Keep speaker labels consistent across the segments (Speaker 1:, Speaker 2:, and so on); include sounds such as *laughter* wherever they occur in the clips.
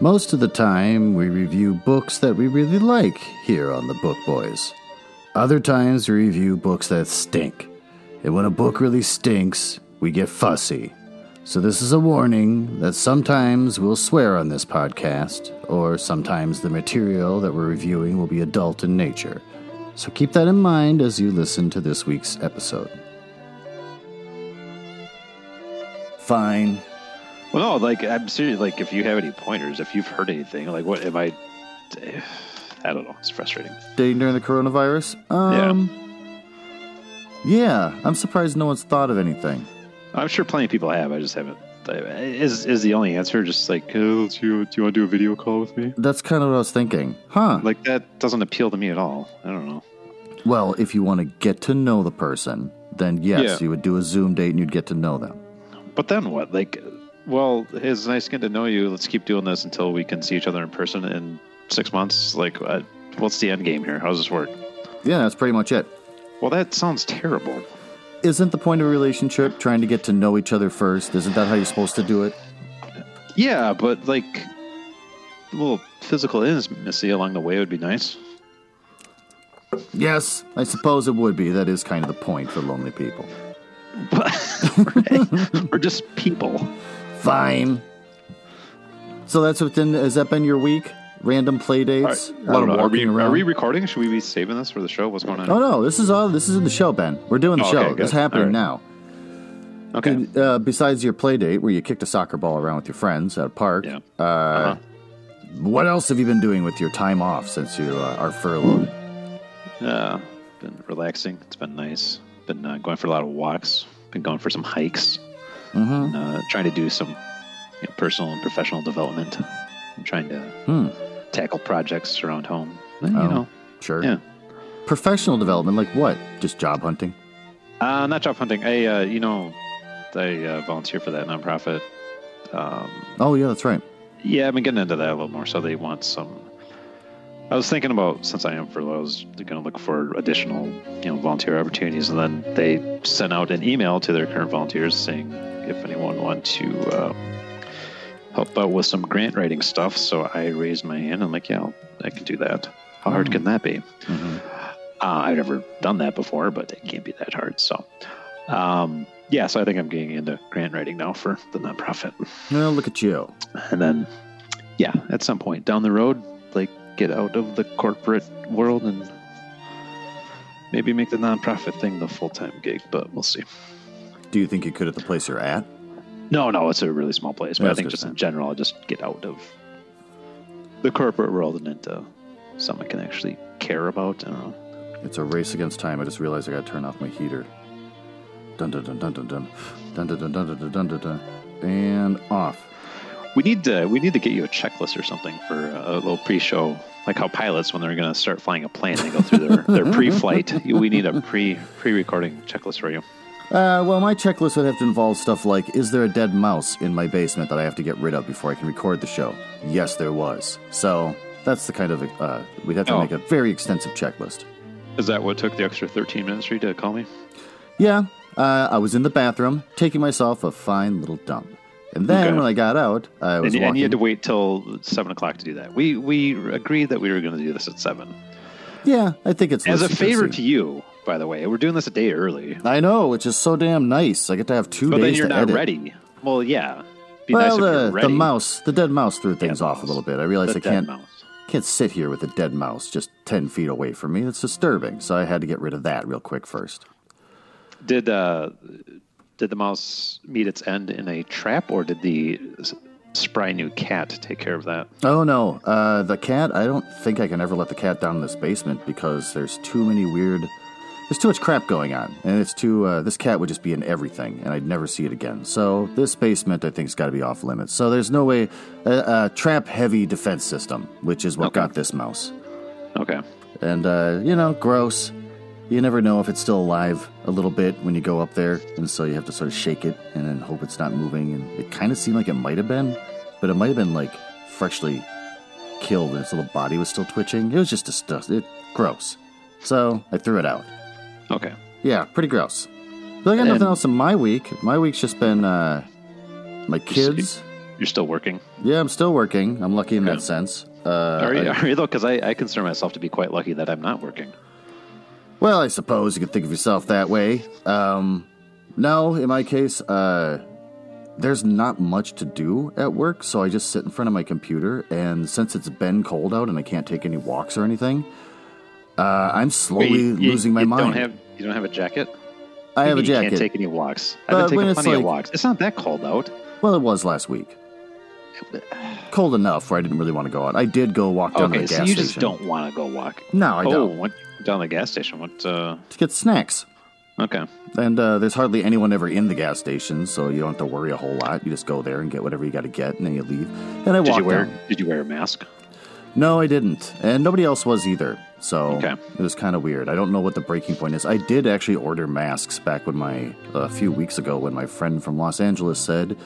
Speaker 1: Most of the time, we review books that we really like here on the Book Boys. Other times, we review books that stink. And when a book really stinks, we get fussy. So, this is a warning that sometimes we'll swear on this podcast, or sometimes the material that we're reviewing will be adult in nature. So, keep that in mind as you listen to this week's episode. Fine.
Speaker 2: Well, no, like I'm serious. Like, if you have any pointers, if you've heard anything, like, what am I? I don't know. It's frustrating.
Speaker 1: Dating during the coronavirus? Um, yeah. Yeah, I'm surprised no one's thought of anything.
Speaker 2: I'm sure plenty of people have. I just haven't. Is is the only answer just like, oh, do you, do you want to do a video call with me?
Speaker 1: That's kind of what I was thinking. Huh.
Speaker 2: Like that doesn't appeal to me at all. I don't know.
Speaker 1: Well, if you want to get to know the person, then yes,
Speaker 2: Yeah.
Speaker 1: you would do a Zoom date and you'd get to know them.
Speaker 2: But then what? Like, well, it's nice getting to know you. Let's keep doing this until we can see each other in person in six months. Like, uh, what's the end game here? How does this work?
Speaker 1: Yeah, that's pretty much it.
Speaker 2: Well, that sounds terrible.
Speaker 1: Isn't the point of a relationship trying to get to know each other first? Isn't that how you're supposed to do it?
Speaker 2: Yeah, but like, a little physical intimacy along the way would be nice.
Speaker 1: Yes, I suppose it would be. That is kind of the point for lonely people. *laughs*
Speaker 2: But we're just people.
Speaker 1: Fine. So that's within. Has that been your week? Random play dates. Out
Speaker 2: don't. Are we, are we recording? Should we be saving this for the show? What's going on?
Speaker 1: Oh no, this is all. This is in the show, Ben. We're doing the
Speaker 2: Oh,
Speaker 1: show.
Speaker 2: okay,
Speaker 1: It's happening
Speaker 2: All
Speaker 1: now.
Speaker 2: Okay.
Speaker 1: Uh, besides your play date where you kicked a soccer ball around with your friends at a park,
Speaker 2: Yeah.
Speaker 1: uh,
Speaker 2: Uh-huh.
Speaker 1: what else have you been doing with your time off since you uh, are furloughed?
Speaker 2: Uh, been relaxing. It's been nice. Been uh, going for a lot of walks. Been going for some hikes.
Speaker 1: Mm-hmm.
Speaker 2: Uh, trying to do some you know, personal and professional development. I'm trying to
Speaker 1: Hmm.
Speaker 2: tackle projects around home. You
Speaker 1: Oh.
Speaker 2: know,
Speaker 1: Sure.
Speaker 2: Yeah.
Speaker 1: Professional development, like what? Just job hunting?
Speaker 2: uh, not job hunting. I, uh, you know, I uh, volunteer for that nonprofit. Um,
Speaker 1: Oh yeah, that's right.
Speaker 2: Yeah, I've been getting into that a little more. So they want some. I was thinking about since I am furloughed, I was going to look for additional, you know, volunteer opportunities, and then they sent out an email to their current volunteers saying if anyone wanted to uh, help out with some grant writing stuff. So I raised my hand. I'm like, yeah, I'll, can do that. How hard
Speaker 1: Hmm.
Speaker 2: can that be?
Speaker 1: hmm
Speaker 2: Uh, I've never done that before, but it can't be that hard. So, um, yeah, so I think I'm getting into grant writing now for the nonprofit.
Speaker 1: Well, look at you.
Speaker 2: And then, yeah, at some point down the road, like get out of the corporate world and maybe make the nonprofit thing the full time gig, but we'll see.
Speaker 1: Do you think you could at the place you're at?
Speaker 2: No, no, it's a really small place, but
Speaker 1: Yeah,
Speaker 2: I think just in general, I'll just get out of the corporate world and into something I can actually care about. I don't know.
Speaker 1: It's a race against time. I just realized I got to turn off my heater. Dun dun dun dun dun dun dun dun dun dun dun dun dun dun dun and off.
Speaker 2: We need to we need to get you a checklist or something for a little pre-show, like how pilots when they're going to start flying a plane, they go through their, their *laughs* pre-flight. We need a pre pre-recording checklist for you.
Speaker 1: Uh, well, my checklist would have to involve stuff like: Is there a dead mouse in my basement that I have to get rid of before I can record the show? Yes, there was. So that's the kind of uh, we'd have to
Speaker 2: Oh.
Speaker 1: make a very extensive checklist.
Speaker 2: Is that what took the extra 13 minutes for you to call me?
Speaker 1: Yeah, uh, I was in the bathroom taking myself a fine little dump, and then
Speaker 2: Okay.
Speaker 1: when I got out, I was
Speaker 2: And, and you had to wait till seven o'clock to do that. We we agreed that we were going to do this at seven.
Speaker 1: Yeah, I think it's
Speaker 2: As a favor to you, by the way, we're doing this a day early.
Speaker 1: I know, which is so damn nice. I get to have two
Speaker 2: But
Speaker 1: days
Speaker 2: then you're
Speaker 1: to
Speaker 2: not
Speaker 1: edit.
Speaker 2: ready. Well, yeah. Be
Speaker 1: well,
Speaker 2: nice
Speaker 1: the, the mouse, the dead mouse threw things
Speaker 2: the
Speaker 1: off a little bit. I realized
Speaker 2: The
Speaker 1: I
Speaker 2: dead
Speaker 1: can't
Speaker 2: mouse.
Speaker 1: can't sit here with a dead mouse just ten feet away from me. That's disturbing. So I had to get rid of that real quick first.
Speaker 2: Did uh, did the mouse meet its end in a trap, or did the spry new cat take care of that?
Speaker 1: Oh no, uh, the cat. I don't think I can ever let the cat down in this basement because there's too many weird. There's too much crap going on, and it's too. Uh, this cat would just be in everything, and I'd never see it again. So this basement, I think, has got to be off limits. So there's no way. A uh, trap-heavy defense system, which is what
Speaker 2: Okay.
Speaker 1: got this mouse.
Speaker 2: Okay.
Speaker 1: And, uh, you know, gross. You never know if it's still alive a little bit when you go up there, and so you have to sort of shake it and then hope it's not moving. And it kind of seemed like it might have been, but it might have been like freshly killed and its little body was still twitching. It was just disgusting. It, gross. So I threw it out.
Speaker 2: Okay.
Speaker 1: Yeah, pretty gross. But I got nothing else in my week. My week's just been uh, my kids
Speaker 2: You're still working.
Speaker 1: Yeah, I'm still working. I'm lucky in that sense. Uh,
Speaker 2: Are you,
Speaker 1: I-
Speaker 2: are you though? Because I, I consider myself to be quite lucky that I'm not working.
Speaker 1: Well, I suppose you could think of yourself that way. Um, no, in my case, uh, there's not much to do at work, so I just sit in front of my computer. And since it's been cold out and I can't take any walks or anything, uh, I'm slowly
Speaker 2: you- you-
Speaker 1: losing my
Speaker 2: you
Speaker 1: mind.
Speaker 2: Don't have, you don't have a jacket?
Speaker 1: I have a jacket.
Speaker 2: You can't take any walks.
Speaker 1: But
Speaker 2: I've been taking plenty of walks. It's not that cold out.
Speaker 1: well, it was last week. Cold enough where I didn't really want to go out. I did go walk down to
Speaker 2: Okay,
Speaker 1: the
Speaker 2: so
Speaker 1: gas
Speaker 2: you
Speaker 1: station.
Speaker 2: just don't want to go walk.
Speaker 1: No, I
Speaker 2: oh,
Speaker 1: don't.
Speaker 2: what down the gas station? What? uh
Speaker 1: To get snacks.
Speaker 2: Okay.
Speaker 1: And uh, there's hardly anyone ever in the gas station, so you don't have to worry a whole lot. You just go there and get whatever you got to get, and then you leave. And I
Speaker 2: Did you wear?
Speaker 1: down.
Speaker 2: Did you wear a mask?
Speaker 1: No, I didn't, and nobody else was either. So
Speaker 2: Okay.
Speaker 1: it was kind of weird. I don't know what the breaking point is. I did actually order masks back when my a few weeks ago when my friend from Los Angeles said,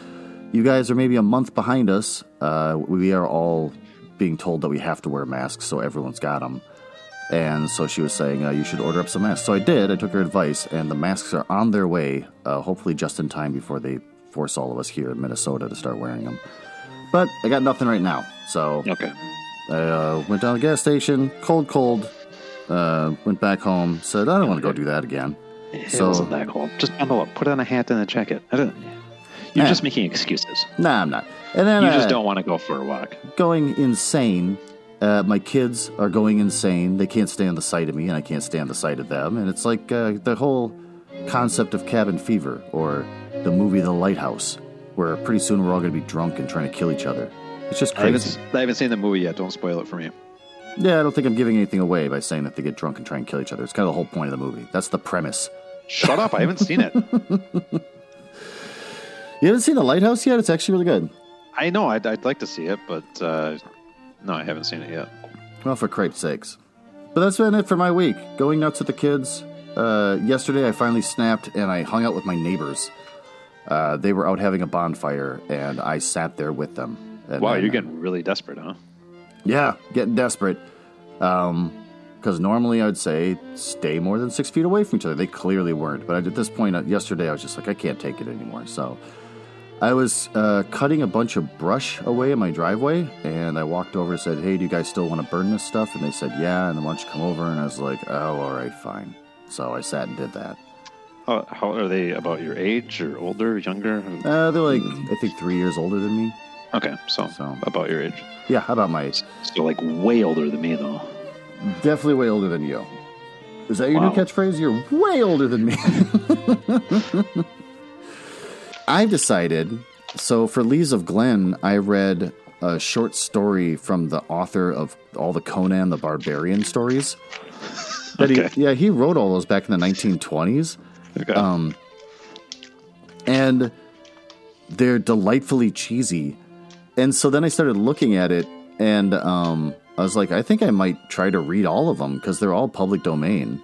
Speaker 1: "You guys are maybe a month behind us. Uh, we are all being told that we have to wear masks, so everyone's got them." And so she was saying, uh, you should order up some masks. So I did. I took her advice, and the masks are on their way, uh, hopefully just in time before they force all of us here in Minnesota to start wearing them. But I got nothing right now. So
Speaker 2: Okay.
Speaker 1: I uh, went down to the gas station, cold, cold. Uh, went back home, said, I don't want to go do that again.
Speaker 2: It
Speaker 1: So-
Speaker 2: wasn't that cold. Just bundle up. Put on a hat and a jacket. I don't. You're
Speaker 1: Eh.
Speaker 2: just making excuses.
Speaker 1: Nah, I'm not. And then
Speaker 2: You
Speaker 1: uh,
Speaker 2: just don't want to go for a walk.
Speaker 1: going insane. Uh, my kids are going insane. They can't stand the sight of me, and I can't stand the sight of them. And it's like uh, the whole concept of cabin fever or the movie The Lighthouse, where pretty soon we're all going to be drunk and trying to kill each other. It's just
Speaker 2: I haven't,
Speaker 1: crazy.
Speaker 2: I haven't seen the movie yet. Don't spoil it for me.
Speaker 1: Yeah, I don't think I'm giving anything away by saying that they get drunk and try and kill each other. It's kind of the whole point of the movie. That's the premise.
Speaker 2: Shut up! I haven't seen it. *laughs*
Speaker 1: You haven't seen The Lighthouse yet? It's actually really good.
Speaker 2: I know. I'd, I'd like to see it, but uh, no, I haven't seen it yet.
Speaker 1: Well, for crepe's sakes. But that's been it for my week. Going nuts with the kids. Uh, yesterday, I finally snapped and I hung out with my neighbors. Uh, they were out having a bonfire, and I sat there with them. And
Speaker 2: Wow, you're
Speaker 1: uh,
Speaker 2: getting really desperate, huh?
Speaker 1: yeah, getting desperate. Because normally I'd say stay more than six feet away from each other. They clearly weren't. But at this point, uh, yesterday, I was just like, I can't take it anymore. So I was uh, cutting a bunch of brush away in my driveway, and I walked over and said, Hey, do you guys still want to burn this stuff? And they said, Yeah. And then why don't you come over? And I was like, Oh, all right, fine. So I sat and did that.
Speaker 2: How, how are they about your age or older, younger?
Speaker 1: Uh, they're like, I think, three years older than me.
Speaker 2: Okay, so,
Speaker 1: So-
Speaker 2: about your age.
Speaker 1: Yeah, how about my age.
Speaker 2: Still like way older than me though.
Speaker 1: Definitely way older than you. Is that your
Speaker 2: Wow.
Speaker 1: new catchphrase? You're way older than me. *laughs* I've decided. So for Leaves of Glen, I read a short story from the author of all the Conan the Barbarian stories. That
Speaker 2: Okay.
Speaker 1: he, yeah, he wrote all those back in the 1920s,
Speaker 2: Okay.
Speaker 1: Um, and they're delightfully cheesy. And so then I started looking at it, and um, I was like, I think I might try to read all of them because they're all public domain.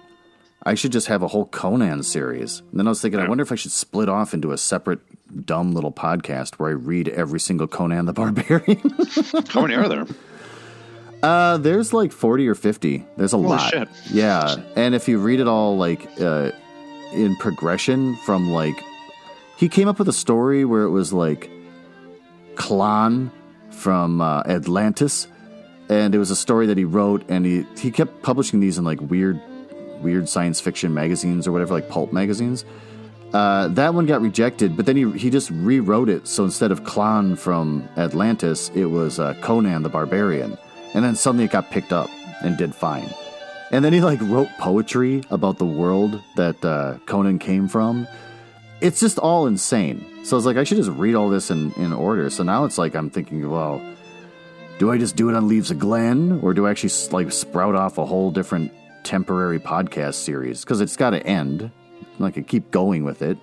Speaker 1: I should just have a whole Conan series. And then I was thinking, I wonder if I should split off into a separate dumb little podcast where I read every single Conan the *laughs* Barbarian.
Speaker 2: How many are there?
Speaker 1: uh, there's like 40 or 50. There's a
Speaker 2: Holy
Speaker 1: lot.
Speaker 2: shit.
Speaker 1: Yeah. And if you read it all like uh, in progression from like he came up with a story where it was like Klon from uh, Atlantis and it was a story that he wrote and he he kept publishing these in like weird weird science fiction magazines or whatever like pulp magazines. Uh, that one got rejected, but then he he just rewrote it. So instead of Klon from Atlantis, it was uh, Conan the Barbarian, and then suddenly it got picked up and did fine. And then he like wrote poetry about the world that uh, Conan came from. It's just all insane. So I was like, I should just read all this in, in order. So now it's like I'm thinking, well, do I just do it on Leaves of Glen, or do I actually like sprout off a whole different temporary podcast series? Because it's got to end. I keep going with it.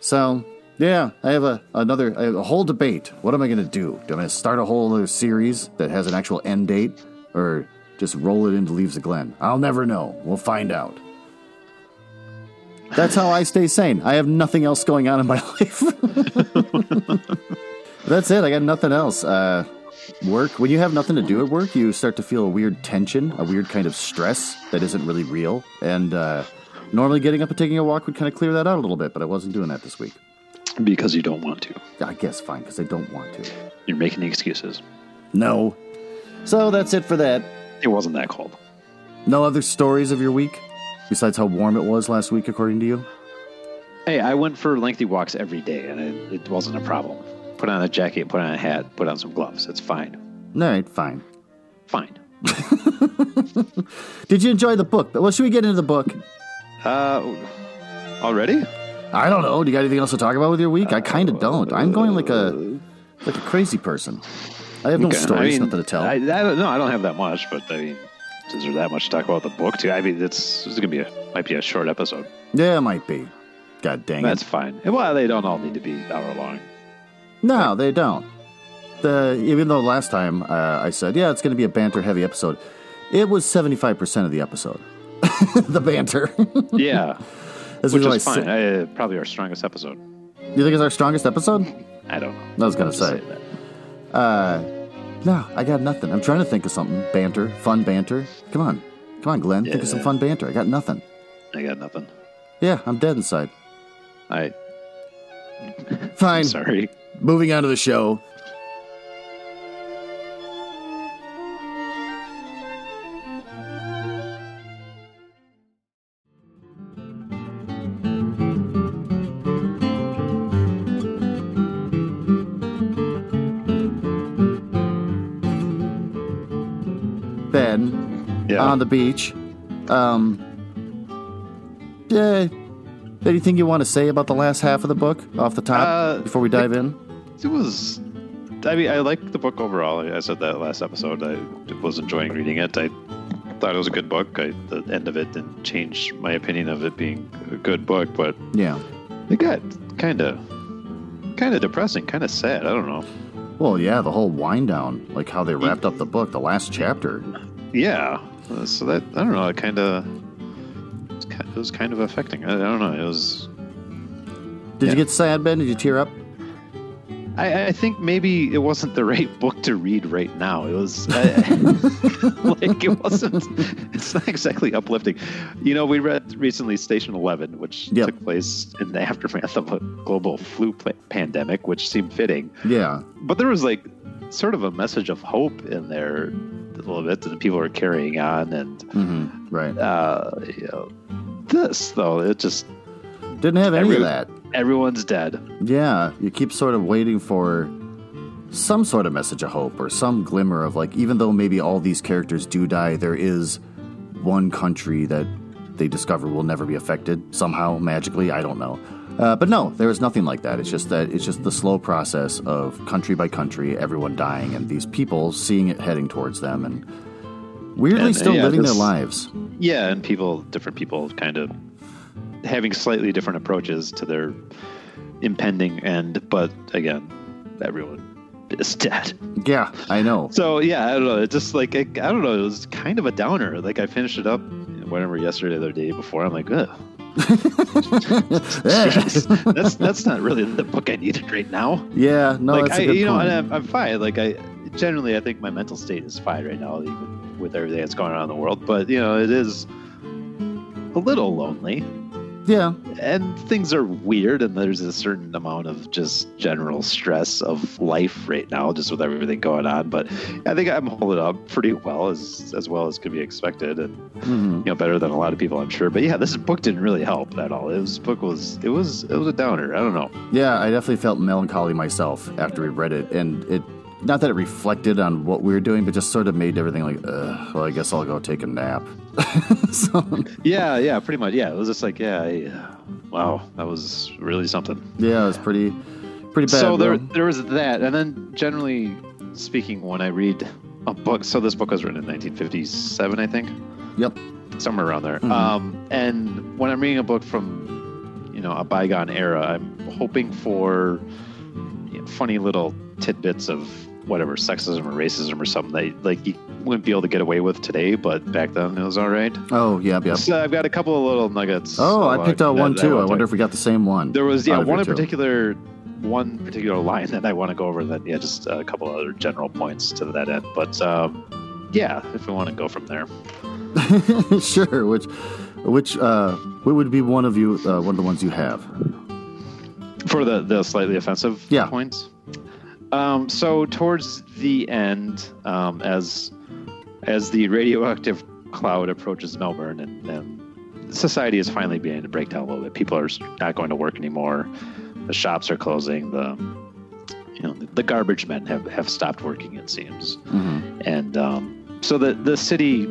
Speaker 1: So yeah, I have a another have a whole debate. What am I going to do? Do I to start a whole other series that has an actual end date, or just roll it into Leaves of Glen? I'll never know. We'll find out. That's how I stay sane. I have nothing else going on in my *laughs* life. That's it. I got nothing else. Uh, work. When you have nothing to do at work, you start to feel a weird tension, a weird kind of stress that isn't really real. And uh, normally, getting up and taking a walk would kind of clear that out a little bit, but I wasn't doing that this week.
Speaker 2: Because you don't want to.
Speaker 1: I guess fine, because I don't want to.
Speaker 2: You're making excuses.
Speaker 1: No. So that's it for that.
Speaker 2: It wasn't that cold.
Speaker 1: No other stories of your week besides how warm it was last week, according to you.
Speaker 2: Hey, I went for lengthy walks every day, and it, it wasn't a problem. Put on a jacket, put on a hat, put on some gloves. It's fine.
Speaker 1: All right, fine.
Speaker 2: Fine. *laughs*
Speaker 1: Did you enjoy the book? Well, should we get into the book?
Speaker 2: Uh, already?
Speaker 1: I don't know. Do you got anything else to talk about with your week? I kind of don't. I'm going like a like a crazy person. I have no
Speaker 2: Okay,
Speaker 1: stories,
Speaker 2: I mean,
Speaker 1: nothing to tell.
Speaker 2: I, I don't know. I don't have that much, but I mean, is there that much to talk about the book too? I mean, it's this is gonna be a might be a short episode.
Speaker 1: yeah, it might be. God dang
Speaker 2: That's
Speaker 1: it.
Speaker 2: That's fine. Well, they don't all need to be hour long.
Speaker 1: No, they don't. The even though last time uh, I said yeah, it's going to be a banter heavy episode, it was seventy five percent of the episode. *laughs* the banter. *laughs*
Speaker 2: Yeah,
Speaker 1: This
Speaker 2: which
Speaker 1: what
Speaker 2: is
Speaker 1: I
Speaker 2: fine.
Speaker 1: said.
Speaker 2: Uh, probably our strongest episode.
Speaker 1: You think it's our strongest episode?
Speaker 2: I don't know.
Speaker 1: I was gonna
Speaker 2: Just
Speaker 1: say.
Speaker 2: that.
Speaker 1: Uh, no, I got nothing. I'm trying to think of something. Banter, fun banter. Come on, come on, Glenn. Think of some fun banter. I got nothing.
Speaker 2: I got nothing.
Speaker 1: Yeah, I'm dead inside.
Speaker 2: I
Speaker 1: Fine. *laughs*
Speaker 2: sorry.
Speaker 1: Moving on to the show.
Speaker 2: Yeah.
Speaker 1: on the beach. Um, yeah, anything you want to say about the last half of the book off the top
Speaker 2: Uh,
Speaker 1: before we dive in?
Speaker 2: It was. I mean, I liked the book overall. I said that last episode. I was enjoying reading it. I thought it was a good book. I, the end of it didn't change my opinion of it being a good book, but
Speaker 1: Yeah.
Speaker 2: it got kind of, kind of depressing, kind of sad. I don't know.
Speaker 1: Well, yeah, the whole wind down, like how they wrapped up the book, the last chapter.
Speaker 2: Yeah. Uh, So that I don't know. It kind of, it was kind of affecting. I, I don't know. It was.
Speaker 1: Did
Speaker 2: Yeah.
Speaker 1: you get sad, Ben? Did you tear up?
Speaker 2: I, I think maybe it wasn't the right book to read right now. It was uh, *laughs* like it wasn't. It's not exactly uplifting. You know, we read recently Station Eleven, which
Speaker 1: Yep.
Speaker 2: took place in the aftermath of a global flu pandemic, which seemed fitting.
Speaker 1: Yeah.
Speaker 2: But there was like sort of a message of hope in there a little bit that people are carrying on, and
Speaker 1: hmm Right.
Speaker 2: uh, you know, this though it just
Speaker 1: Didn't have any
Speaker 2: every-
Speaker 1: of that.
Speaker 2: everyone's dead.
Speaker 1: Yeah, you keep sort of waiting for some sort of message of hope or some glimmer of like, even though maybe all these characters do die, there is one country that they discover will never be affected somehow magically. I don't know. Uh, but no, there is nothing like that. It's just that it's just the slow process of country by country, everyone dying, and these people seeing it heading towards them and weirdly
Speaker 2: And,
Speaker 1: still
Speaker 2: yeah,
Speaker 1: living their lives.
Speaker 2: Yeah, and people, different people, kind of having slightly different approaches to their impending end. But again, everyone is dead.
Speaker 1: Yeah, I know.
Speaker 2: So yeah, I don't know. It's just like I, I don't know. It was kind of a downer. Like I finished it up, whatever yesterday, the day before. I'm like, ugh. *laughs* That's that's not really the book I needed right now.
Speaker 1: yeah, no,
Speaker 2: like
Speaker 1: that's
Speaker 2: I, you know,
Speaker 1: point.
Speaker 2: and I'm, I'm fine. Like I generally, I think my mental state is fine right now, even with everything that's going on in the world. But you know, it is a little lonely,
Speaker 1: yeah,
Speaker 2: and things are weird, and there's a certain amount of just general stress of life right now, just with everything going on. But I think I'm holding up pretty well, as as well as could be expected, and
Speaker 1: hmm
Speaker 2: you know, better than a lot of people, I'm sure. But yeah, this book didn't really help at all. It was book was it was it was a downer. I don't know.
Speaker 1: Yeah, I definitely felt melancholy myself after we read it, and it not that it reflected on what we were doing, but just sort of made everything like, well, I guess I'll go take a nap. *laughs* so,
Speaker 2: Yeah, yeah, pretty much. Yeah, it was just like, yeah, I, wow, that was really something.
Speaker 1: yeah, it was pretty, pretty bad.
Speaker 2: so there, there was that, and then generally speaking, when I read a book, so this book was written in 1957, I think,
Speaker 1: Yep.
Speaker 2: somewhere around there.
Speaker 1: Mhm.
Speaker 2: Um, and when I'm reading a book from, you know, a bygone era, I'm hoping for you know, funny little tidbits of whatever sexism or racism or something that like you wouldn't be able to get away with today, but back then it was all right.
Speaker 1: Oh, yeah, yep.
Speaker 2: So I've got a couple of little nuggets.
Speaker 1: Oh, I picked out one
Speaker 2: that
Speaker 1: too. I wonder if we got the same one.
Speaker 2: There was yeah one in particular, one particular line that I want to go over. That yeah, just a couple other general points to that end. But um, yeah, if we want to go from there. *laughs*
Speaker 1: sure. Which, which, uh, what would be one of you, uh, one of the ones you have?
Speaker 2: for the the slightly offensive
Speaker 1: Yeah.
Speaker 2: points. Um, so towards the end, um, as as the radioactive cloud approaches Melbourne, and, and society is finally beginning to break down a little bit. People are not going to work anymore. The shops are closing. The you know the, garbage men have, have stopped working. It seems,
Speaker 1: hmm
Speaker 2: and um, so the the city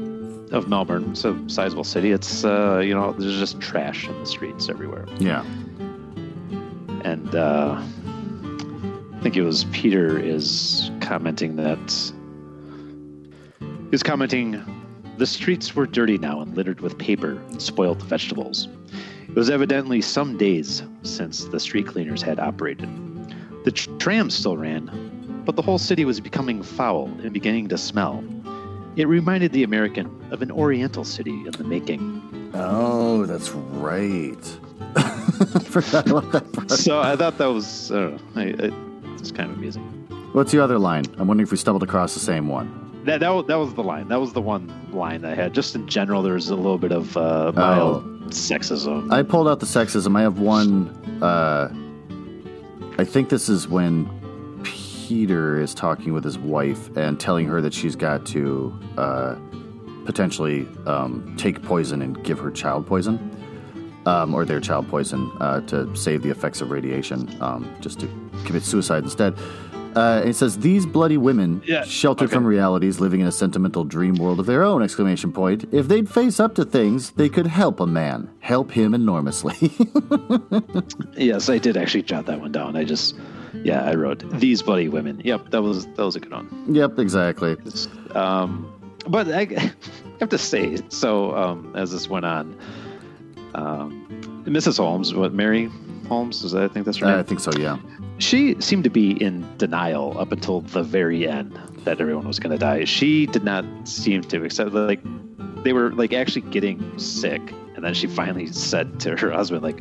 Speaker 2: of Melbourne, it's a sizable city. It's uh, you know there's just trash in the streets everywhere
Speaker 1: Yeah.
Speaker 2: and uh, think it was Peter is commenting that he's commenting the streets were dirty now and littered with paper and spoiled vegetables. It was evidently some days since the street cleaners had operated. The tr- trams still ran, but the whole city was becoming foul and beginning to smell. It reminded the American of an Oriental city in the making.
Speaker 1: Oh, that's right. *laughs* Forgot about that part.
Speaker 2: So I thought that was, I know, I, I, it's kind of amusing.
Speaker 1: What's your other line? I'm wondering if we stumbled across the same one.
Speaker 2: That, that, that was the line. That was the one line I had. Just in general, there was a little bit of uh, mild sexism.
Speaker 1: I pulled out the sexism. I have one. Uh, I think this is when Peter is talking with his wife and telling her that she's got to uh, potentially um, take poison and give her child poison, um, or their child poison, uh, to save the effects of radiation, um, just to commit suicide instead. Uh, it says these bloody women,
Speaker 2: Yeah,
Speaker 1: sheltered
Speaker 2: okay.
Speaker 1: from realities, living in a sentimental dream world of their own! Exclamation point. If they'd face up to things, they could help a man, help him enormously. *laughs*
Speaker 2: yes, I did actually jot that one down. I just, yeah, I wrote these bloody women. Yep, that was that was a good one.
Speaker 1: yep, exactly.
Speaker 2: Um, but I, *laughs* I have to say, so um, as this went on, um, Mrs. Holmes, what Mary Holmes is that? I think that's right.
Speaker 1: Uh. I think so. Yeah.
Speaker 2: she seemed to be in denial up until the very end that everyone was going to die. She did not seem to accept like they were like actually getting sick, and then she finally said to her husband like,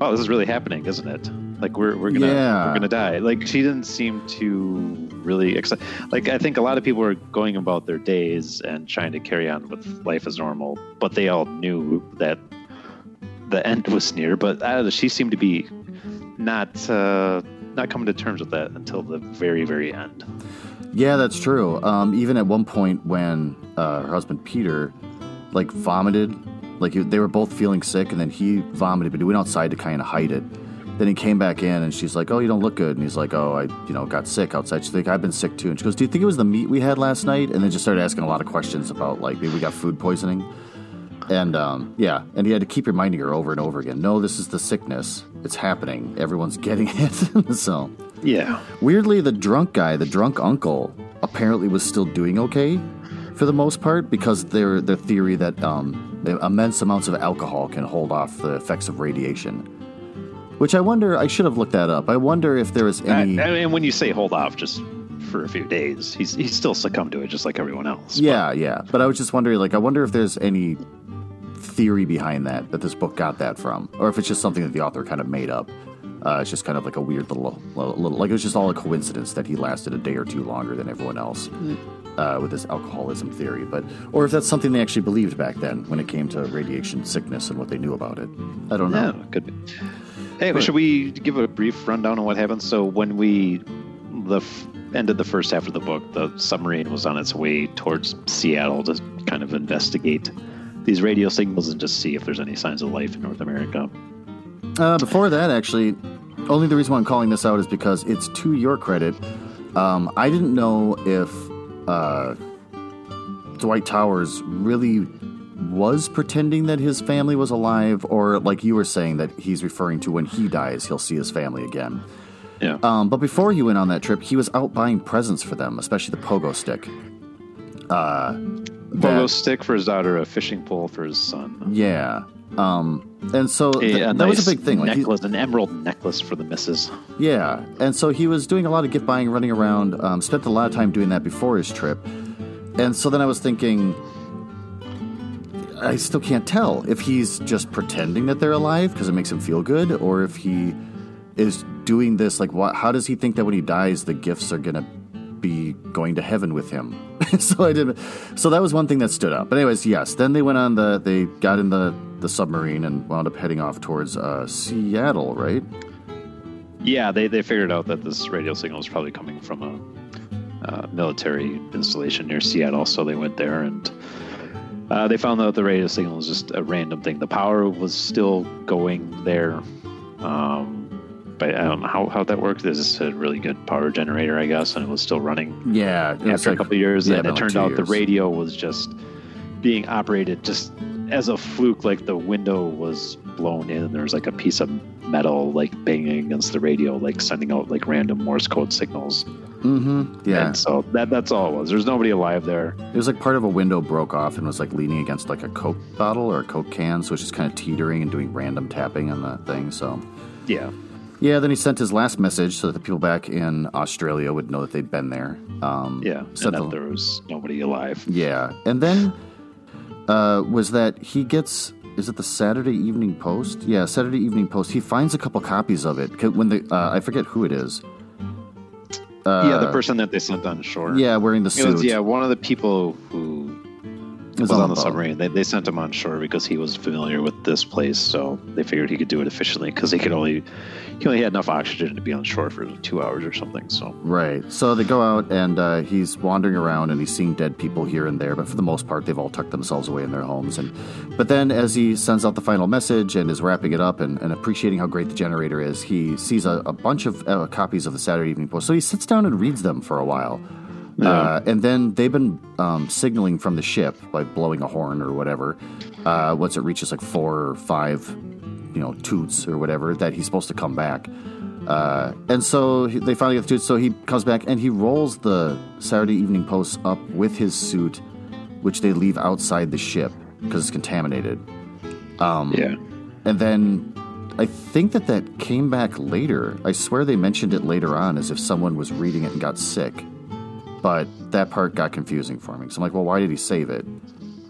Speaker 2: "Oh, this is really happening, isn't it? Like we're we're gonna
Speaker 1: Yeah.
Speaker 2: we're gonna die." Like she didn't seem to really accept. Like I think a lot of people were going about their days and trying to carry on with life as normal, but they all knew that the end was near. But I don't know, she seemed to be not uh, not coming to terms with that until the very very end.
Speaker 1: Yeah, that's true. Um, even at one point when uh, her husband Peter, like vomited, like they were both feeling sick, and then he vomited, but he went outside to kind of hide it. Then he came back in, and she's like, "Oh, you don't look good." And he's like, "Oh, I, you know, got sick outside." She's like, "I've been sick too." And she goes, "Do you think it was the meat we had last night?" And then just started asking a lot of questions about like maybe we got food poisoning. And um, yeah, and he had to keep reminding her over and over again, "No, this is the sickness. It's happening. Everyone's *laughs* getting it." *laughs* so
Speaker 2: Yeah,
Speaker 1: Weirdly, the drunk guy, the drunk uncle, apparently was still doing okay for the most part because their their theory that um, immense amounts of alcohol can hold off the effects of radiation. Which I wonder, I should have looked that up. I wonder if there is any.
Speaker 2: and, and when you say hold off, just for a few days, he's he's still succumbed to it, just like everyone else.
Speaker 1: yeah, yeah. But I was just wondering, like, I wonder if there's any theory behind that, that this book got that from, or if it's just something that the author kind of made up. Uh, it's just kind of like a weird little, little, little, like it was just all a coincidence that he lasted a day or two longer than everyone else uh, with this alcoholism theory. But, or if that's something they actually believed back then when it came to radiation sickness and what they knew about it. I don't know.
Speaker 2: Yeah, could be. Hey, should we give a brief rundown on what happened? So when we the f- ended the first half of the book, the submarine was on its way towards Seattle to kind of investigate these radio signals and just see if there's any signs of life in North America.
Speaker 1: Uh, before that, actually, only the reason why I'm calling this out is because it's to your credit. Um, I didn't know if uh, Dwight Towers really was pretending that his family was alive, or like you were saying, that he's referring to when he dies, he'll see his family again.
Speaker 2: Yeah.
Speaker 1: Um, but before he went on that trip, he was out buying presents for them, especially the pogo stick. Uh, That-
Speaker 2: stick for his daughter, a fishing pole for his son.
Speaker 1: yeah. Um, and so th-
Speaker 2: a
Speaker 1: that
Speaker 2: nice
Speaker 1: was a big thing. Like he-
Speaker 2: necklace, an emerald necklace for the missus.
Speaker 1: Yeah, and so he was doing a lot of gift buying, running around. Um, spent a lot of time doing that before his trip, and so then I was thinking, I still can't tell if he's just pretending that they're alive because it makes him feel good, or if he is doing this like, what? How does he think that when he dies, the gifts are gonna be going to heaven with him? *laughs* so I didn't. So that was one thing that stood out. But anyways, yes. Then they went on the. They got in the the submarine and wound up heading off towards uh, Seattle, right?
Speaker 2: Yeah, they, they figured out that this radio signal was probably coming from a uh, military installation near Seattle, so they went there and uh, they found out the radio signal was just a random thing. The power was still going there, um, I don't know how, how that worked. This is a really good power generator, I guess, and it was still running
Speaker 1: Yeah,
Speaker 2: after
Speaker 1: like-
Speaker 2: a couple of years.
Speaker 1: yeah,
Speaker 2: and it turned out the radio was just being operated just as a fluke. Like the window was blown in, there was like a piece of metal like banging against the radio, like sending out like random Morse code signals.
Speaker 1: Mm-hmm. Yeah,
Speaker 2: And so that that's all it was. There's nobody alive there.
Speaker 1: it was like part of a window broke off and was like leaning against like a Coke bottle or a Coke can, so it's just kind of teetering and doing random tapping on the thing. So
Speaker 2: Yeah.
Speaker 1: Yeah, then he sent his last message so that the people back in Australia would know that they'd been there. Um,
Speaker 2: Yeah. And that
Speaker 1: the-
Speaker 2: there was nobody alive.
Speaker 1: Yeah, and then uh, was that he gets is it the Saturday Evening Post? Yeah, Saturday Evening Post. He finds a couple copies of it when the uh, I forget who it is. Uh,
Speaker 2: yeah, the person that they sent on shore.
Speaker 1: Yeah, wearing the
Speaker 2: It
Speaker 1: suit.
Speaker 2: was, yeah, one of the people who
Speaker 1: was
Speaker 2: was on the submarine. They, they sent him on shore because he was familiar with this place, so they figured he could do it efficiently because he could only he only had enough oxygen to be on shore for two hours or something. So
Speaker 1: Right. So they go out and uh, he's wandering around and he's seeing dead people here and there, but for the most part, they've all tucked themselves away in their homes. And but then as he sends out the final message and is wrapping it up and, and appreciating how great the generator is, he sees a, a bunch of uh, copies of the Saturday Evening Post. So he sits down and reads them for a while. Uh, and then they've been um, signaling from the ship by blowing a horn or whatever. Uh, once it reaches like four or five, you know, toots or whatever, that he's supposed to come back. Uh, and so he, they finally get the toots. So he comes back and he rolls the Saturday Evening Post up with his suit, which they leave outside the ship because it's contaminated.
Speaker 2: yeah,
Speaker 1: And then I think that that came back later. I swear they mentioned it later on as if someone was reading it and got sick. But that part got confusing for me. So I'm like, well, why did he save it?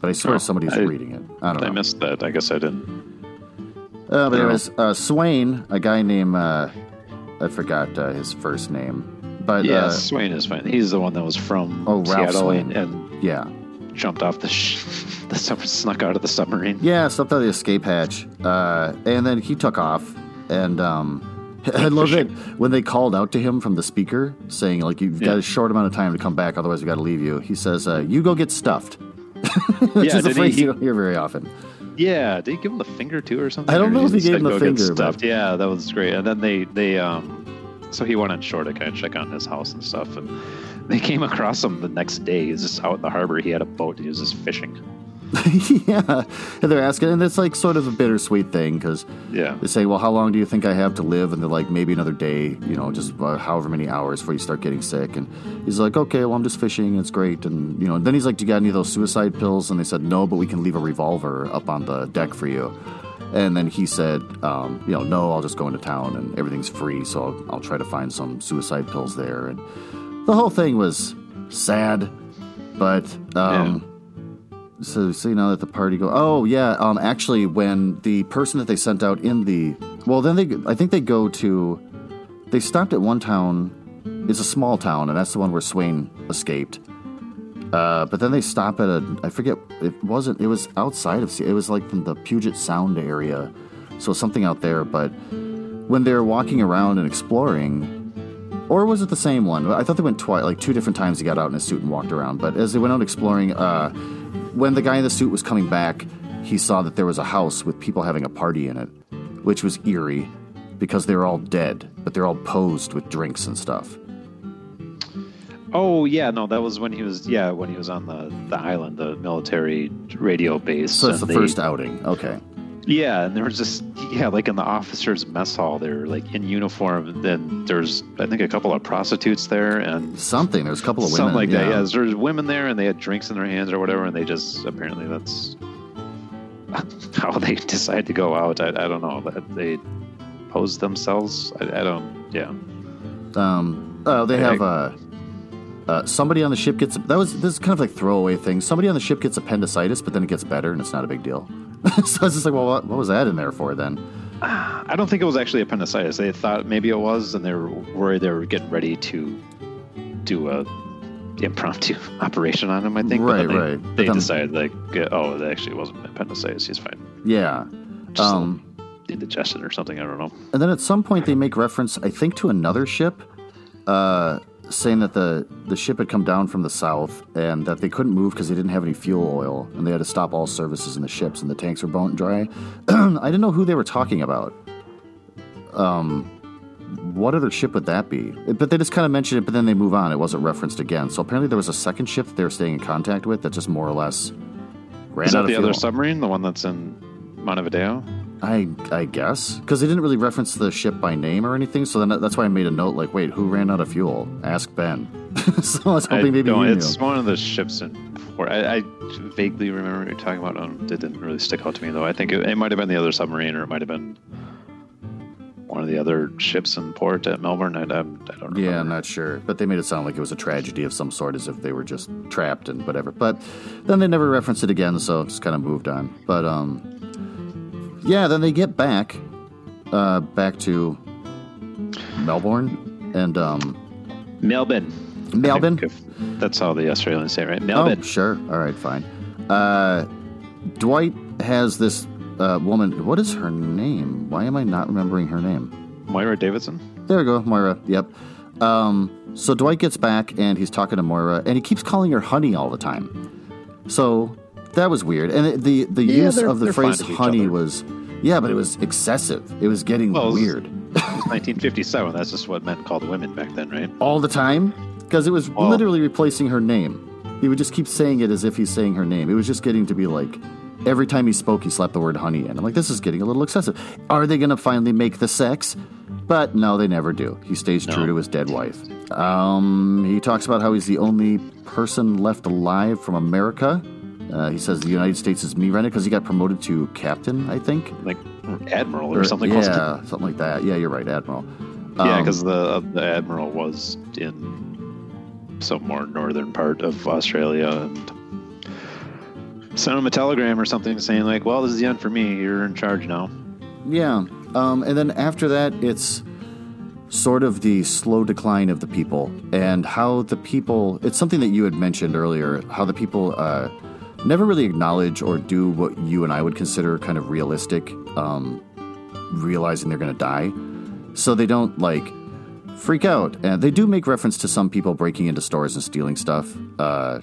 Speaker 1: But I swear
Speaker 2: Oh,
Speaker 1: somebody was
Speaker 2: I-
Speaker 1: reading it. I don't
Speaker 2: I
Speaker 1: know.
Speaker 2: I missed that. I guess I didn't.
Speaker 1: Uh, but anyways, uh, Swain, a guy named uh, I forgot uh, his first name, but
Speaker 2: Yeah,
Speaker 1: uh,
Speaker 2: Swain is fine. He's the one that was from
Speaker 1: Oh,
Speaker 2: Seattle
Speaker 1: Swain.
Speaker 2: and, and
Speaker 1: yeah,
Speaker 2: jumped off the sh- *laughs* the sub- snuck out of the submarine.
Speaker 1: yeah, stepped out of the escape hatch, uh, and then he took off. And um, *laughs* I love it *laughs* when they called out to him from the speaker, saying like, "You've got a short amount of time to come back, otherwise we got to leave you." He says, uh, "You go get stuffed," *laughs* which
Speaker 2: Yeah,
Speaker 1: is a
Speaker 2: he-
Speaker 1: phrase
Speaker 2: he-
Speaker 1: you don't hear very often.
Speaker 2: Yeah, did he give him the finger too or something?
Speaker 1: I don't know if he gave him the
Speaker 2: "Go get
Speaker 1: finger, but-
Speaker 2: stuffed?" Yeah, that was great. And then they they um, so he went on shore to kind of check on his house and stuff, and they came across him the next day. He was just out in the harbor. He had a boat. He was just fishing. *laughs*
Speaker 1: yeah, and they're asking, and it's like sort of a bittersweet thing because
Speaker 2: Yeah,
Speaker 1: they say, "Well, how long do you think I have to live?" And they're like, "Maybe another day, you know, just uh, however many hours before you start getting sick." And he's like, "Okay, well, I'm just fishing. and It's great." And you know, then he's like, "Do you got any of those suicide pills?" And they said, "No, but we can leave a revolver up on the deck for you." And then he said, um, "You know, no, I'll just go into town and everything's free, so I'll, I'll try to find some suicide pills there." And the whole thing was sad, but. Um, so, so you know that the party go. Oh yeah, um, actually, when the person that they sent out in the well, then they I think they go to they stopped at one town. It's a small town, and that's the one where Swain escaped. Uh, but then they stop at a I forget it wasn't it was outside of it was like the Puget Sound area, so something out there. But when they're walking around and exploring, or was it the same one? I thought they went twice, like two different times. He got out in his suit and walked around. But as they went out exploring, uh, when the guy in the suit was coming back, he saw that there was a house with people having a party in it, which was eerie because they were all dead, but they're all posed with drinks and stuff.
Speaker 2: Oh yeah, no, that was when he was yeah when he was on the the island, the military radio base.
Speaker 1: So that's the
Speaker 2: they-
Speaker 1: first outing. Okay.
Speaker 2: Yeah, and there was just yeah, like in the officers' mess hall, they're like in uniform. Then there's I think a couple of prostitutes there and
Speaker 1: Something. There's a couple of women.
Speaker 2: something like that.
Speaker 1: yeah.
Speaker 2: Yeah, there's women there and they had drinks in their hands or whatever, and they just apparently that's *laughs* how they decide to go out. I, I don't know. That they pose themselves. I, I don't. Yeah.
Speaker 1: Um, uh, they have uh, uh, somebody on the ship gets that was this is kind of like throwaway thing. Somebody on the ship gets appendicitis, but then it gets better and it's not a big deal. *laughs* so I was just like, well, what, what was that in there for then?
Speaker 2: I don't think it was actually appendicitis. They thought maybe it was, and they were worried they were getting ready to do a impromptu *laughs* operation on him. I think.
Speaker 1: Right,
Speaker 2: but then they,
Speaker 1: right.
Speaker 2: They
Speaker 1: then-
Speaker 2: decided like, oh, it actually wasn't appendicitis. He's fine.
Speaker 1: Yeah.
Speaker 2: Just
Speaker 1: Um,
Speaker 2: indigestion or something. I don't know.
Speaker 1: And then at some point they make reference, I think, to another ship, uh, saying that the the ship had come down from the south and that they couldn't move because they didn't have any fuel oil and they had to stop all services in the ships and the tanks were bone dry. *clears throat* I didn't know who they were talking about. Um, what other ship would that be? But they just kind of mentioned it, but then they move on. It wasn't referenced again. So apparently there was a second ship that they were staying in contact with that just more or less ran
Speaker 2: Is
Speaker 1: out
Speaker 2: that
Speaker 1: of
Speaker 2: the
Speaker 1: fuel.
Speaker 2: other submarine, the one that's in Montevideo?
Speaker 1: I I guess because they didn't really reference the ship by name or anything, so then that's why I made a note like, wait, who ran out of fuel? Ask Ben. *laughs* so I was
Speaker 2: I
Speaker 1: hoping maybe
Speaker 2: don't-
Speaker 1: you
Speaker 2: it's
Speaker 1: knew.
Speaker 2: one of the ships in port. I, I vaguely remember you're talking about. Um, it didn't really stick out to me though. I think it, it might have been the other submarine, or it might have been one of the other ships in port at Melbourne. I, I, I don't remember.
Speaker 1: Yeah, I'm not sure, but they made it sound like it was a tragedy of some sort, as if they were just trapped and whatever. But then they never referenced it again, so just kind of moved on. But um, yeah, then they get back, uh, back to Melbourne and um,
Speaker 2: Melbourne.
Speaker 1: Melbourne.
Speaker 2: that's how the Australians say it, right?
Speaker 1: Oh,
Speaker 2: Melbourne.
Speaker 1: sure. All right, fine. Uh, Dwight has this uh, woman. What is her name? Why am I not remembering her name?
Speaker 2: Moira Davidson.
Speaker 1: There we go, Moira. Yep. Um, so Dwight gets back and he's talking to Moira, and he keeps calling her honey all the time. So that was weird. And the the
Speaker 2: Yeah,
Speaker 1: use of the phrase
Speaker 2: fond of each
Speaker 1: honey
Speaker 2: other.
Speaker 1: was, yeah, but it was excessive. It was getting
Speaker 2: Well, it was-
Speaker 1: weird *laughs*
Speaker 2: 1957. That's just what men called women back then, right?
Speaker 1: all the time because it was
Speaker 2: Well-
Speaker 1: literally replacing her name. He would just keep saying it as if he's saying her name. It was just getting to be like every time he spoke, he slapped the word honey in. I'm like, this is getting a little excessive. Are they going to finally make the sex? But no, they never do. He stays true to his dead wife. Um, he talks about how he's the only person left alive from America. Uh, he says the United States is me now because he got promoted to captain, I think.
Speaker 2: Like admiral or, something. wasn't it?
Speaker 1: Yeah, something like that. Yeah, you're right, Admiral.
Speaker 2: Yeah,
Speaker 1: Um,
Speaker 2: because the the admiral was in some more northern part of Australia and sent him a telegram or something saying like, "Well, this is the end for me. You're in charge now."
Speaker 1: Yeah. Um, and then after that, it's sort of the slow decline of the people and how the people, it's something that you had mentioned earlier, how the people uh, never really acknowledge or do what you and I would consider kind of realistic, um, realizing they're going to die. So they don't like freak out. And they do make reference to some people breaking into stores and stealing stuff. Uh,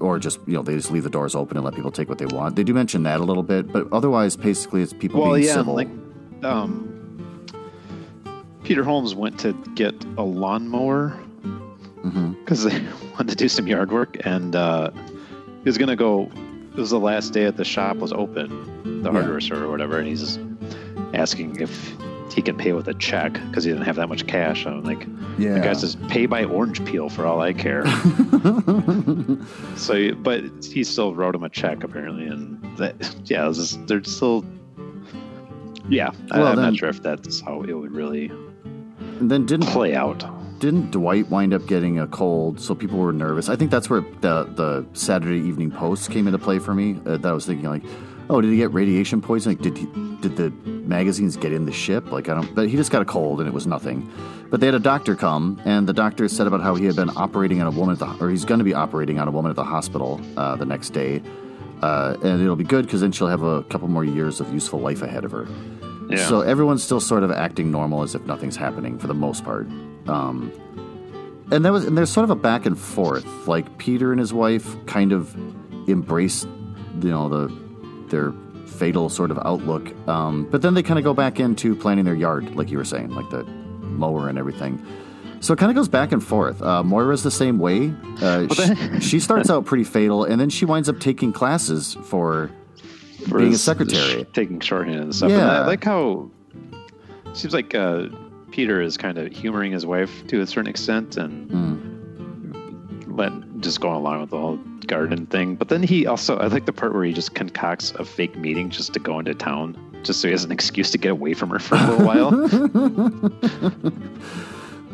Speaker 1: or just you know they just leave the doors open and let people take what they want. They do mention that a little bit, but otherwise, basically, it's people
Speaker 2: Well,
Speaker 1: being
Speaker 2: yeah,
Speaker 1: civil.
Speaker 2: like um, Peter Holmes went to get a lawnmower because they *laughs* wanted to do some yard work, and uh, was gonna go. It was the last day at the shop was open, the
Speaker 1: Yeah.
Speaker 2: hardware store or whatever, and he's just asking if he can pay with a check because he didn't have that much cash. I'm like,
Speaker 1: Yeah.
Speaker 2: the guy says, "Pay by orange peel for all I care." *laughs* so, but he still wrote him a check apparently, and that *laughs* yeah, was just, they're still. Yeah, I,
Speaker 1: Well,
Speaker 2: I'm
Speaker 1: then-
Speaker 2: not sure if that's how it would really
Speaker 1: and then didn't
Speaker 2: play out.
Speaker 1: Didn't Dwight wind up getting a cold? So people were nervous. I think that's where the the Saturday Evening Post came into play for me. Uh, that I was thinking like, oh, did he get radiation poisoning? Did he, did the magazines get in the ship? Like I don't. But he just got a cold and it was nothing. But they had a doctor come, and the doctor said about how he had been operating on a woman at the, or he's going to be operating on a woman at the hospital uh, the next day. Uh, and it'll be good because then she'll have a couple more years of useful life ahead of her.
Speaker 2: Yeah.
Speaker 1: So everyone's still sort of acting normal as if nothing's happening for the most part. Um, and that was and there's sort of a back and forth. Like Peter and his wife kind of embrace, you know, the their fatal sort of outlook. Um, but then they kind of go back into planning their yard, like you were saying, like the mower and everything. So it kind of goes back and forth. Uh, Moira's the same way. Uh, she, *laughs* she starts out pretty fatal, and then she winds up taking classes for
Speaker 2: for
Speaker 1: being a secretary.
Speaker 2: taking shorthand and stuff. And
Speaker 1: Yeah.
Speaker 2: I like how seems like uh, Peter is kind of humoring his wife to a certain extent and
Speaker 1: Mm.
Speaker 2: let just going along with the whole garden thing. But then he also I like the part where he just concocts a fake meeting just to go into town, just so he has an excuse to get away from her for a little while. *laughs*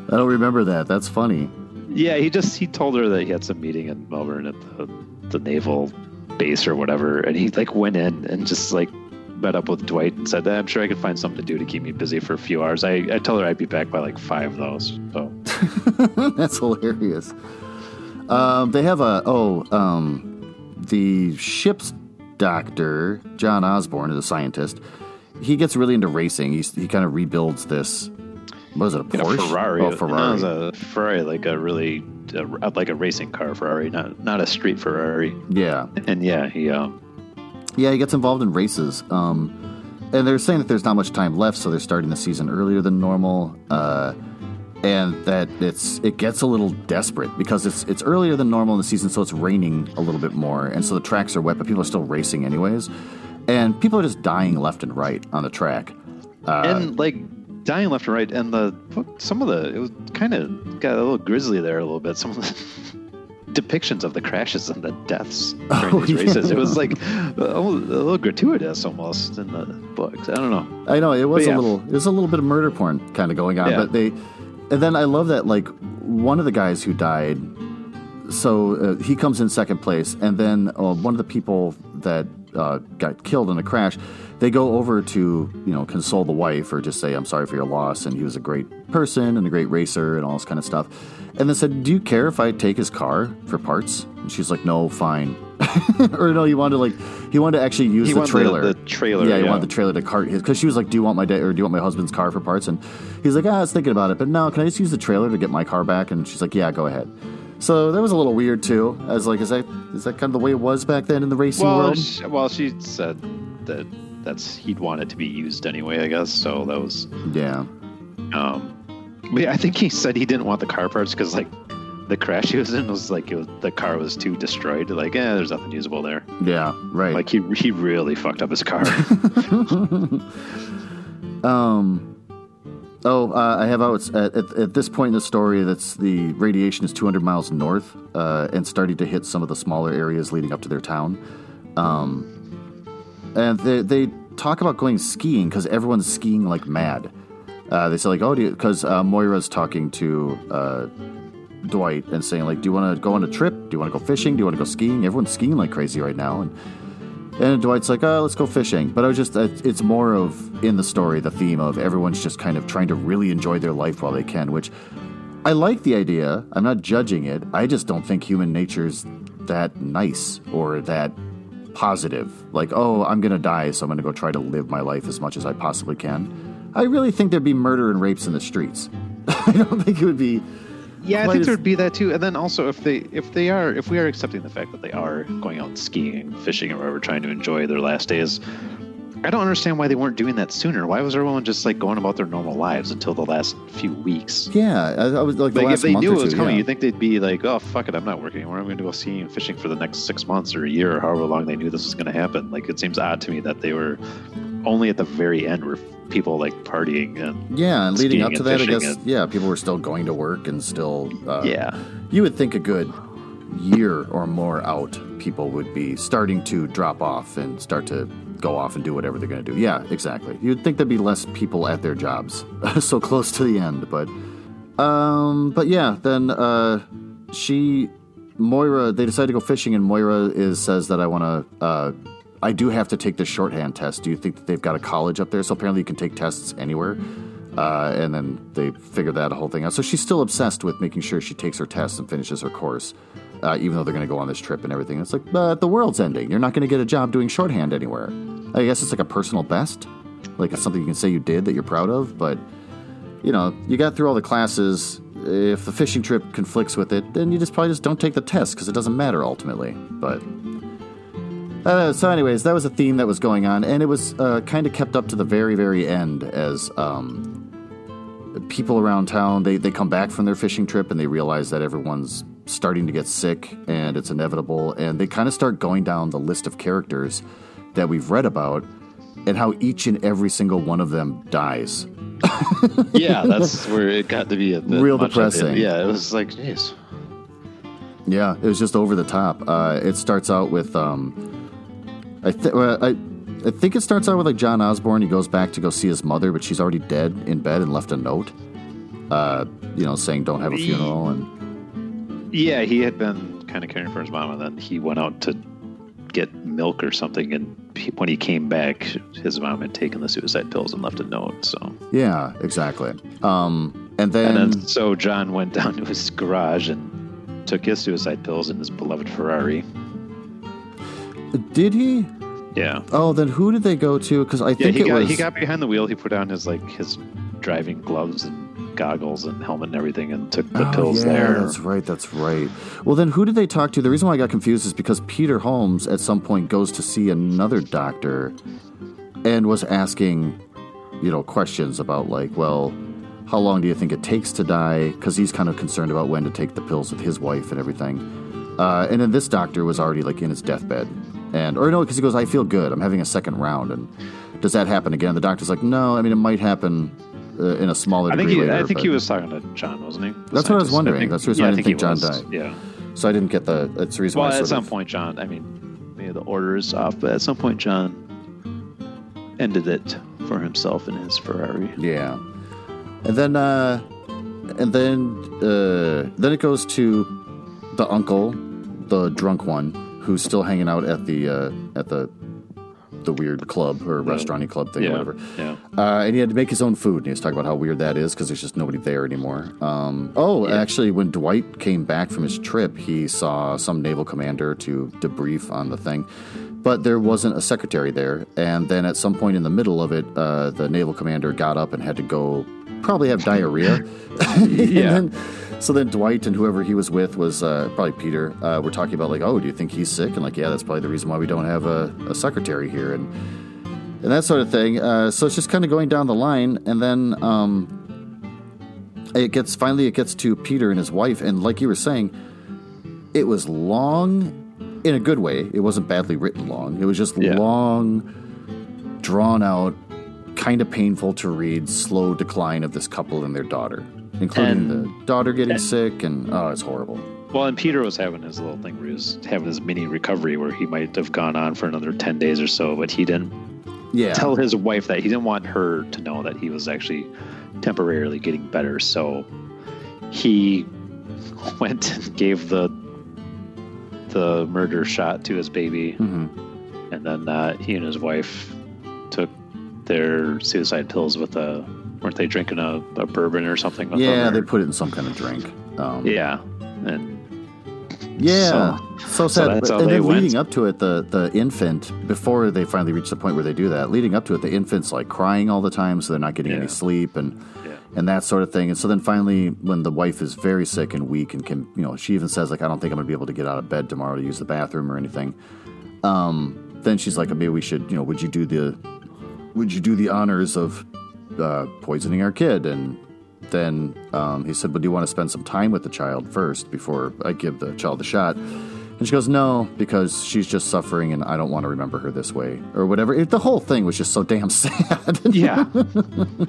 Speaker 1: I don't remember that. That's funny.
Speaker 2: Yeah, he just he told her that he had some meeting in Melbourne at the the naval base or whatever, and he like went in and just like met up with Dwight and said, that "I'm sure I could find something to do to keep me busy for a few hours." I I told her I'd be back by like five though, so *laughs*
Speaker 1: That's hilarious. Um, they have a oh um, the ship's doctor John Osborne is a scientist. he gets really into racing. He's, he kind of rebuilds this. What was it? A
Speaker 2: You know,
Speaker 1: Porsche?
Speaker 2: Ferrari.
Speaker 1: Oh,
Speaker 2: No,
Speaker 1: Ferrari.
Speaker 2: was a Ferrari, like a really, uh, like a racing car Ferrari, not not a street Ferrari.
Speaker 1: yeah,
Speaker 2: And yeah, he um,
Speaker 1: yeah. He gets involved in races. Um, and they're saying that there's not much time left, so they're starting the season earlier than normal. Uh, and that it's it gets a little desperate because it's it's earlier than normal in the season, so it's raining a little bit more, and so the tracks are wet, but people are still racing anyways, and people are just dying left and right on the track. Uh,
Speaker 2: and like dying left and right, and the some of the it was kind of got a little grisly there a little bit. Some of the *laughs* depictions of the crashes and the deaths *laughs* during
Speaker 1: Oh,
Speaker 2: these races,
Speaker 1: yeah.
Speaker 2: it was like a little, gratuitous almost in the books. I don't know.
Speaker 1: I know it was
Speaker 2: yeah.
Speaker 1: a little it was a little bit of murder porn kind of going on,
Speaker 2: Yeah.
Speaker 1: but they and then I love that like one of the guys who died. So uh, he comes in second place, and then uh, one of the people that uh, got killed in a crash, they go over to you know console the wife or just say I'm sorry for your loss, and he was a great person and a great racer and all this kind of stuff, and then said, "Do you care if I take his car for parts?" And she's like, "No, fine." *laughs* or no, he wanted to like he wanted to actually use
Speaker 2: He
Speaker 1: the trailer.
Speaker 2: the, the trailer.
Speaker 1: Yeah, he wanted the trailer to cart his because she was like, "Do you want my dad or do you want my husband's car for parts?" And he's like, "Ah, I was thinking about it, but no, can I just use the trailer to get my car back?" And she's like, "Yeah, go ahead." So that was a little weird too. I was like, "Is that is that kind of the way it was back then in the racing
Speaker 2: well,
Speaker 1: world?"
Speaker 2: she, well, she said that that's he'd want it to be used anyway. I guess so. That was
Speaker 1: Yeah,
Speaker 2: Um, but yeah, I think he said he didn't want the car parts because like the crash he was in was like it was, the car was too destroyed. Like, yeah, there's nothing usable there.
Speaker 1: yeah, right.
Speaker 2: Like he he really fucked up his car. *laughs* *laughs*
Speaker 1: Um. Oh, uh, I have out at, at, at this point in the story. That's the radiation is 200 miles north uh, and starting to hit some of the smaller areas leading up to their town. Um, and they they talk about going skiing because everyone's skiing like mad. Uh, they say like, oh, because uh, Moira's talking to uh, Dwight and saying like, do you want to go on a trip? Do you want to go fishing? Do you want to go skiing? Everyone's skiing like crazy right now, and and Dwight's like, oh, let's go fishing. But I was just, it's more of in the story the theme of everyone's just kind of trying to really enjoy their life while they can, which I like the idea. I'm not judging it. I just don't think human nature's that nice or that positive. Like, oh, I'm to die, so I'm to go try to live my life as much as I possibly can. I really think there'd be murder and rapes in the streets. *laughs* I don't think it would be.
Speaker 2: yeah, I think
Speaker 1: as-
Speaker 2: there'd be that too. And then also if they if they are if we are accepting the fact that they are going out skiing, fishing, or whatever, trying to enjoy their last days. I don't understand why they weren't doing that sooner. Why was everyone just like going about their normal lives until the last few weeks?
Speaker 1: Yeah, I, I was like the
Speaker 2: Like if they knew it was
Speaker 1: two,
Speaker 2: coming,
Speaker 1: yeah.
Speaker 2: you'd think they'd be like, "Oh fuck it, I'm not working anymore. I'm going to go skiing and fishing for the next six months or a year or however long they knew this was going to happen." Like it seems odd to me that they were only at the very end were people like partying and
Speaker 1: Yeah, and leading up to that, I guess,
Speaker 2: and-
Speaker 1: yeah, people were still going to work and still. Uh,
Speaker 2: yeah,
Speaker 1: You would think a good year or more out, people would be starting to drop off and start to go off and do whatever they're going to do. Yeah, exactly. You'd think there'd be less people at their jobs *laughs* so close to the end, but. Um, but yeah, then uh, she, Moira, they decide to go fishing, and Moira is says that I want to. Uh, I do have to take this shorthand test. Do you think that they've got a college up there? So apparently you can take tests anywhere. Uh, and then they figure that whole thing out. So she's still obsessed with making sure she takes her tests and finishes her course, uh, even though they're going to go on this trip and everything. It's like, but the world's ending. You're not going to get a job doing shorthand anywhere. I guess it's like a personal best, like it's something you can say you did that you're proud of. But you know, you got through all the classes. If the fishing trip conflicts with it, then you just probably just don't take the test because it doesn't matter ultimately. But uh, so, anyways, that was a theme that was going on, and it was uh, kind of kept up to the very, very end as um, people around town they, they come back from their fishing trip and they realize that everyone's starting to get sick and it's inevitable, and they kind of start going down the list of characters that we've read about and how each and every single one of them dies. *laughs*
Speaker 2: yeah, that's where it got to be a
Speaker 1: Real depressing.
Speaker 2: Yeah, it was like, jeez.
Speaker 1: Yeah, it was just over the top. Uh, it starts out with, um, I, th- I, I think it starts out with like John Osborne. He goes back to go see his mother, but she's already dead in bed and left a note, uh, you know, saying don't have a funeral. And
Speaker 2: Yeah, he had been kind of caring for his mom, and then he went out to get milk or something. And he, when he came back, his mom had taken the suicide pills and left a note. So,
Speaker 1: yeah, exactly. Um, and then,
Speaker 2: and then so John went down to his garage and took his suicide pills in his beloved Ferrari.
Speaker 1: Did he?
Speaker 2: Yeah.
Speaker 1: Oh, then who did they go to? Because I
Speaker 2: Yeah,
Speaker 1: think
Speaker 2: he
Speaker 1: it
Speaker 2: got
Speaker 1: was.
Speaker 2: he got behind the wheel. He put on his like his driving gloves and goggles and helmet and everything, and took the
Speaker 1: Oh,
Speaker 2: pills
Speaker 1: yeah,
Speaker 2: there.
Speaker 1: That's right. That's right. Well, then who did they talk to? The reason why I got confused is because Peter Holmes at some point goes to see another doctor and was asking, you know, questions about like, well, how long do you think it takes to die? Because he's kind of concerned about when to take the pills with his wife and everything. Uh, and then this doctor was already like in his deathbed, and or no, because he goes, I feel good. I'm having a second round, and does that happen again? The doctor's like, no. I mean, it might happen uh, in a smaller
Speaker 2: I think he,
Speaker 1: later.
Speaker 2: I think he was talking to John, wasn't he? The
Speaker 1: That's what I was wondering. That's the reason I didn't
Speaker 2: he
Speaker 1: think John
Speaker 2: was.
Speaker 1: died.
Speaker 2: Yeah.
Speaker 1: So I didn't get the. That's the reason
Speaker 2: Well. At some
Speaker 1: of-
Speaker 2: point, John. I mean, maybe the order is off, but at some point, John ended it for himself in his Ferrari.
Speaker 1: Yeah, and then uh, and then uh, then it goes to the uncle, the drunk one, who's still hanging out at the uh, at the the weird club or restauranty club thing or whatever.
Speaker 2: Yeah.
Speaker 1: Uh, and he had to make his own food, and he was talking about how weird that is because there's just nobody there anymore. Um, oh, actually, when Dwight came back from his trip, he saw some naval commander to debrief on the thing, but there wasn't a secretary there. And then at some point in the middle of it, uh, the naval commander got up and had to go, probably have diarrhea. *laughs*
Speaker 2: Yeah.
Speaker 1: and then, so then Dwight and whoever he was with was uh, probably Peter. Uh, were talking about like, oh, do you think he's sick? And like, yeah, that's probably the reason why we don't have a, a secretary here. And and that sort of thing. Uh, so it's just kind of going down the line, and then um, it gets finally it gets to Peter and his wife, and like you were saying, it was long in a good way. It wasn't badly written long. It was just
Speaker 2: Yeah.
Speaker 1: long, drawn out, kind of painful to read. Slow decline of this couple and their daughter, including
Speaker 2: And-
Speaker 1: the daughter getting sick, and oh, it's horrible.
Speaker 2: Well, and Peter was having his little thing where he was having his mini recovery where he might have gone on for another 10 days or so, but he didn't
Speaker 1: Yeah,
Speaker 2: tell his wife that he didn't want her to know that he was actually temporarily getting better. So he *laughs* went and gave the the murder shot to his baby,
Speaker 1: hmm
Speaker 2: and then uh, he and his wife took their suicide pills with a. Weren't they drinking a, a bourbon or something? With
Speaker 1: yeah. They put it in some kind of drink. Um,
Speaker 2: yeah, and
Speaker 1: Yeah, so,
Speaker 2: so
Speaker 1: sad. But- and
Speaker 2: they
Speaker 1: then
Speaker 2: went.
Speaker 1: leading up to it, the the infant before they finally reach the point where they do that, leading up to it, the infant's like crying all the time, so they're not getting any sleep and
Speaker 2: Yeah.
Speaker 1: and that sort of thing. And so then finally, when the wife is very sick and weak and can, you know, she even says like, I don't think I'm gonna be able to get out of bed tomorrow to use the bathroom or anything. Um, then she's like, maybe we should, you know, would you do the would you do the honors of uh, poisoning our kid? And then um, he said, Well, do you want to spend some time with the child first before I give the child the shot? And she goes, No, because she's just suffering and I don't want to remember her this way or whatever. It, the whole thing was just so damn *laughs* sad.
Speaker 2: yeah, *laughs*
Speaker 1: but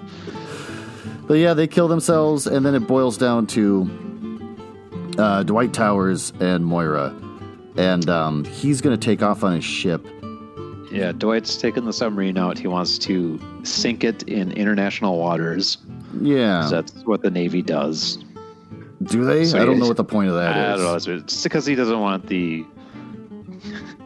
Speaker 1: yeah, they kill themselves, and then it boils down to uh, Dwight Towers and Moira. And um, he's going to take off on his ship.
Speaker 2: Yeah. Dwight's taking the submarine out. He wants to sink it in international waters.
Speaker 1: Yeah.
Speaker 2: That's what the Navy does.
Speaker 1: Do they?
Speaker 2: So
Speaker 1: I don't know what the point of that
Speaker 2: I
Speaker 1: is.
Speaker 2: don't know. It's because he doesn't want the.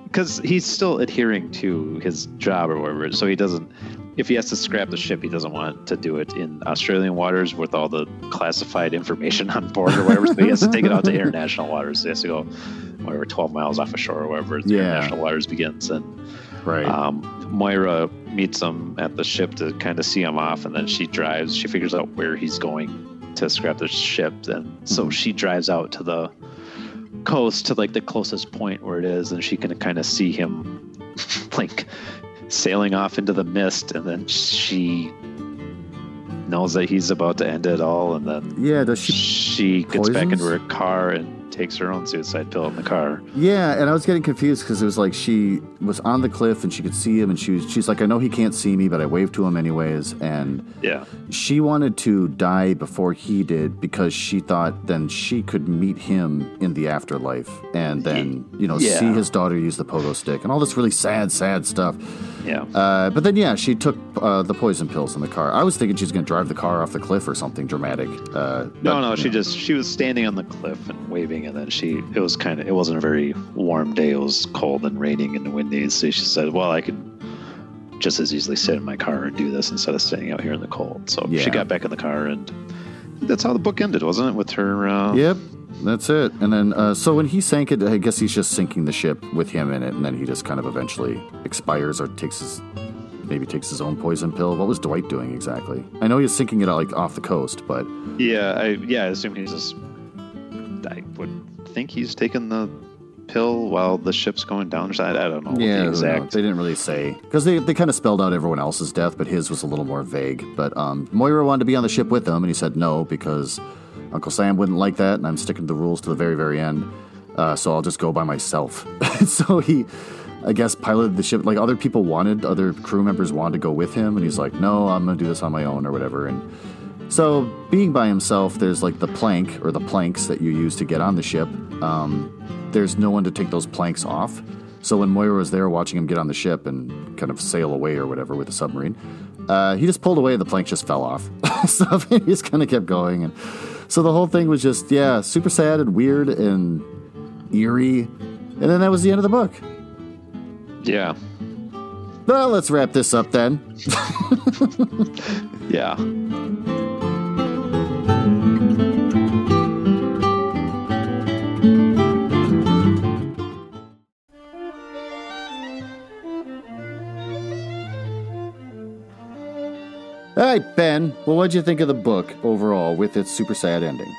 Speaker 2: Because he's still adhering to his job or whatever, so he doesn't. If he has to scrap the ship, he doesn't want to do it in Australian waters with all the classified information on board or whatever. so he has to take it out to *laughs* international waters. So he has to go, whatever, twelve miles off of shore or wherever
Speaker 1: Yeah.
Speaker 2: international waters begins. And
Speaker 1: Right.
Speaker 2: um, Moira meets him at the ship to kind of see him off, and then she drives. She figures out where he's going to scrap the ship, and so
Speaker 1: Mhm.
Speaker 2: she drives out to the coast to like the closest point where it is, and she can kind of see him *laughs* like sailing off into the mist, and then she knows that he's about to end it all, and then
Speaker 1: yeah, does she?
Speaker 2: she gets back into her car and takes her own suicide pill in the car.
Speaker 1: Yeah, and I was getting confused because it was like she was on the cliff and she could see him, and she was, she's like, I know he can't see me, but I waved to him anyways. And
Speaker 2: Yeah,
Speaker 1: she wanted to die before he did because she thought then she could meet him in the afterlife and then, you know,
Speaker 2: Yeah.
Speaker 1: see his daughter use the pogo stick and all this really sad, sad stuff.
Speaker 2: yeah.
Speaker 1: Uh, but then, yeah, she took uh, the poison pills in the car. I was thinking she's going to drive the car off the cliff or something dramatic. Uh,
Speaker 2: No,
Speaker 1: but,
Speaker 2: no, she
Speaker 1: know.
Speaker 2: just she was standing on the cliff and waving, and then she it was kind of it wasn't a very warm day. It was cold and raining and windy. So she said, "Well, I could just as easily sit in my car and do this instead of staying out here in the cold." So
Speaker 1: Yeah.
Speaker 2: she got back in the car, and that's how the book ended, wasn't it? With her, uh,
Speaker 1: Yep. that's it. And then, uh, so when he sank it, I guess he's just sinking the ship with him in it, and then he just kind of eventually expires or takes his, maybe takes his own poison pill. What was Dwight doing exactly? I know he's sinking it like off the coast, but
Speaker 2: Yeah, I yeah, I assume he's just. I would think he's taking the pill while the ship's going down. I, I don't know
Speaker 1: yeah,
Speaker 2: the exact.
Speaker 1: they didn't really say because they they kind of spelled out everyone else's death, but his was a little more vague. But um, Moira wanted to be on the ship with them, and he said no because Uncle Sam wouldn't like that, and I'm sticking to the rules to the very very end. Uh, so I'll just go by myself. *laughs* so he, I guess, piloted the ship. Like other people wanted, other crew members wanted to go with him, and he's like, no, I'm gonna do this on my own or whatever. And so, being by himself, there's like the plank or the planks that you use to get on the ship. Um, there's no one to take those planks off. So when Moira was there watching him get on the ship and kind of sail away or whatever with the submarine, uh, he just pulled away and the plank just fell off. *laughs* so he just kind of kept going. And so the whole thing was just, yeah, super sad and weird and eerie. And then that was the end of the book.
Speaker 2: yeah,
Speaker 1: Well, let's wrap this up then. *laughs*
Speaker 2: yeah.
Speaker 1: All right, Ben. Well, what'd you think of the book overall with its super sad ending?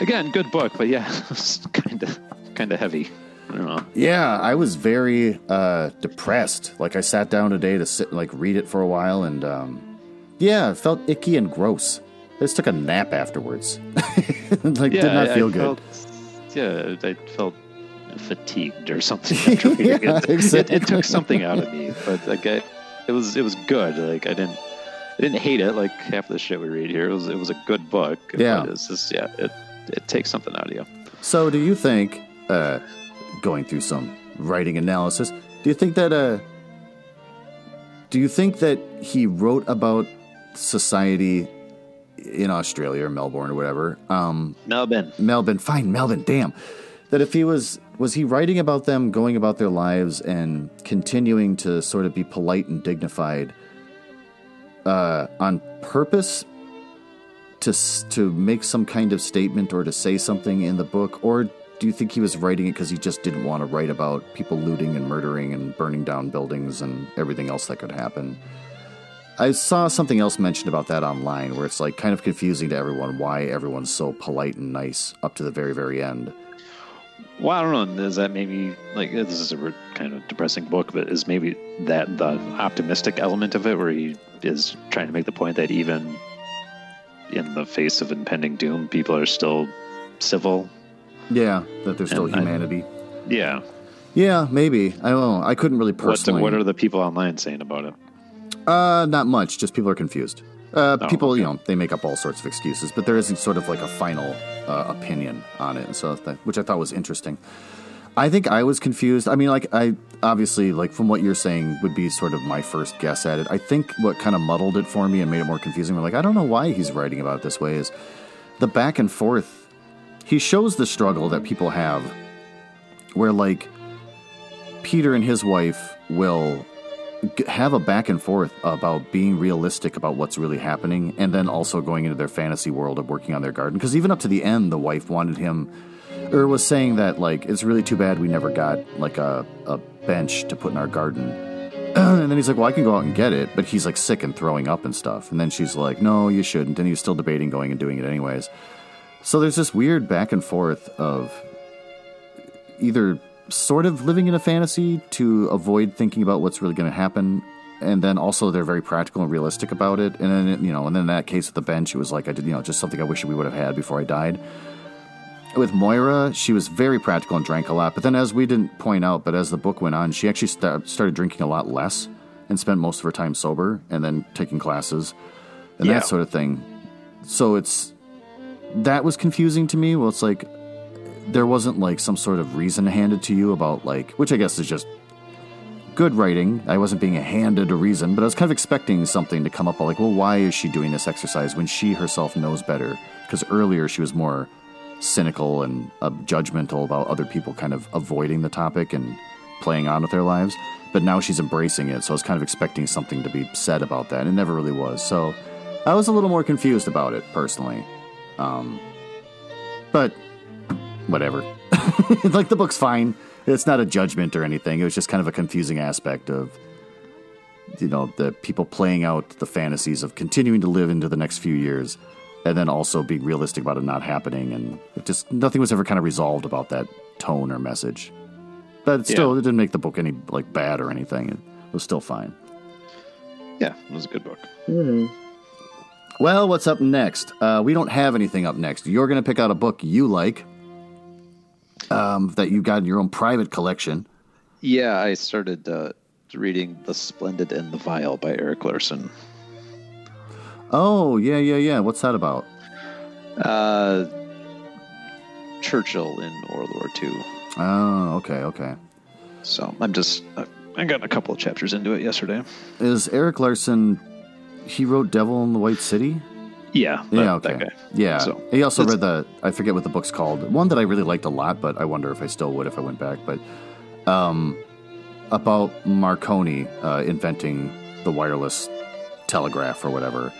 Speaker 2: Again, good book, but yeah, *laughs* it's kind of kind of heavy. I.
Speaker 1: Yeah, I was very uh, depressed. Like I sat down today to sit, like read it for a while, and um, yeah, it felt icky and gross. I just took a nap afterwards. *laughs* like
Speaker 2: Yeah,
Speaker 1: did not
Speaker 2: I-
Speaker 1: feel
Speaker 2: I
Speaker 1: good.
Speaker 2: felt- yeah, I felt fatigued or *laughs* something.
Speaker 1: Yeah,
Speaker 2: it. It, it took something out of me, but like I, it was it was good. Like I didn't I didn't hate it like half the shit we read here. It was it was a good book.
Speaker 1: Yeah.
Speaker 2: it's just yeah, it it takes something out of you.
Speaker 1: So, do you think, uh, going through some writing analysis, do you think that, uh, do you think that he wrote about society in Australia or Melbourne or whatever? Um,
Speaker 2: Melbourne.
Speaker 1: Melbourne, fine, Melbourne, damn. That if he was, was he writing about them going about their lives and continuing to sort of be polite and dignified uh, on purpose to to make some kind of statement or to say something in the book, or do you think he was writing it because he just didn't want to write about people looting and murdering and burning down buildings and everything else that could happen? I saw something else mentioned about that online where it's like kind of confusing to everyone why everyone's so polite and nice up to the very, very end.
Speaker 2: Well, I don't know. Is that maybe like this is a kind of depressing book, but is maybe that the optimistic element of it, where he is trying to make the point that even in the face of impending doom, people are still civil.
Speaker 1: Yeah, that there's still
Speaker 2: And I-
Speaker 1: humanity.
Speaker 2: Yeah.
Speaker 1: yeah, maybe. I don't know. I couldn't really
Speaker 2: What,
Speaker 1: personally.
Speaker 2: what are the people online saying about it?
Speaker 1: Uh, not much. Just people are confused. Uh,
Speaker 2: Oh,
Speaker 1: people, you know, they make up all sorts of excuses, but there isn't sort of like a final uh, opinion on it, and so that, which I thought was interesting. I think I was confused. I mean, like I obviously like from what you're saying would be sort of my first guess at it. I think what kind of muddled it for me and made it more confusing. We're like, I don't know why he's writing about it this way. Is the back and forth? He shows the struggle that people have, where like Peter and his wife will have a back and forth about being realistic about what's really happening and then also going into their fantasy world of working on their garden. Because even up to the end the wife wanted him or was saying that like it's really too bad we never got like a, a bench to put in our garden. *clears throat* And then he's like well i can go out and get it but he's like sick and throwing up and stuff. And then she's like no you shouldn't and he's still debating going and doing it anyways. So there's this weird back and forth of either sort of living in a fantasy to avoid thinking about what's really going to happen. And then also they're very practical and realistic about it. And then you know and then in that case with the bench it was like i did you know just something i wish we would have had before i died. With moira she was very practical and drank a lot. But then as we didn't point out but as the book went on she actually sta- started drinking a lot less and spent most of her time sober and then taking classes and
Speaker 2: Yeah.
Speaker 1: that sort of thing. So it's that was confusing to me. Well it's like there wasn't like some sort of reason handed to you about like which i guess is just good writing. I wasn't being handed a reason but i was kind of expecting something to come up like well why is she doing this exercise when she herself knows better? Because earlier she was more cynical and uh, judgmental about other people kind of avoiding the topic and playing on with their lives but now she's embracing it so i was kind of expecting something to be said about that and it never really was. So i was a little more confused about it personally. Um, but whatever. *laughs* like the book's fine. It's not a judgment or anything. It was just kind of a confusing aspect of you know the people playing out the fantasies of continuing to live into the next few years and then also being realistic about it not happening and it just nothing was ever kind of resolved about that tone or message but still
Speaker 2: Yeah.
Speaker 1: it didn't make the book any like bad or anything it was still fine
Speaker 2: Yeah, it was a good book.
Speaker 1: well what's up next uh, we don't have anything up next you're going to pick out a book you like um, that you got in your own private collection
Speaker 2: Yeah, I started uh, reading The Splendid and the Vile by Erik Larson.
Speaker 1: oh yeah yeah yeah what's that about
Speaker 2: Uh, Churchill in World War II.
Speaker 1: oh okay okay
Speaker 2: So I'm just, I I got a couple of chapters into it yesterday.
Speaker 1: is erik larson he wrote devil in the white city
Speaker 2: Yeah, that,
Speaker 1: yeah, okay. Yeah.
Speaker 2: So,
Speaker 1: he also read the I forget what the book's called. One that I really liked a lot, but I wonder if I still would if I went back. But um, about Marconi uh, inventing the wireless telegraph or whatever.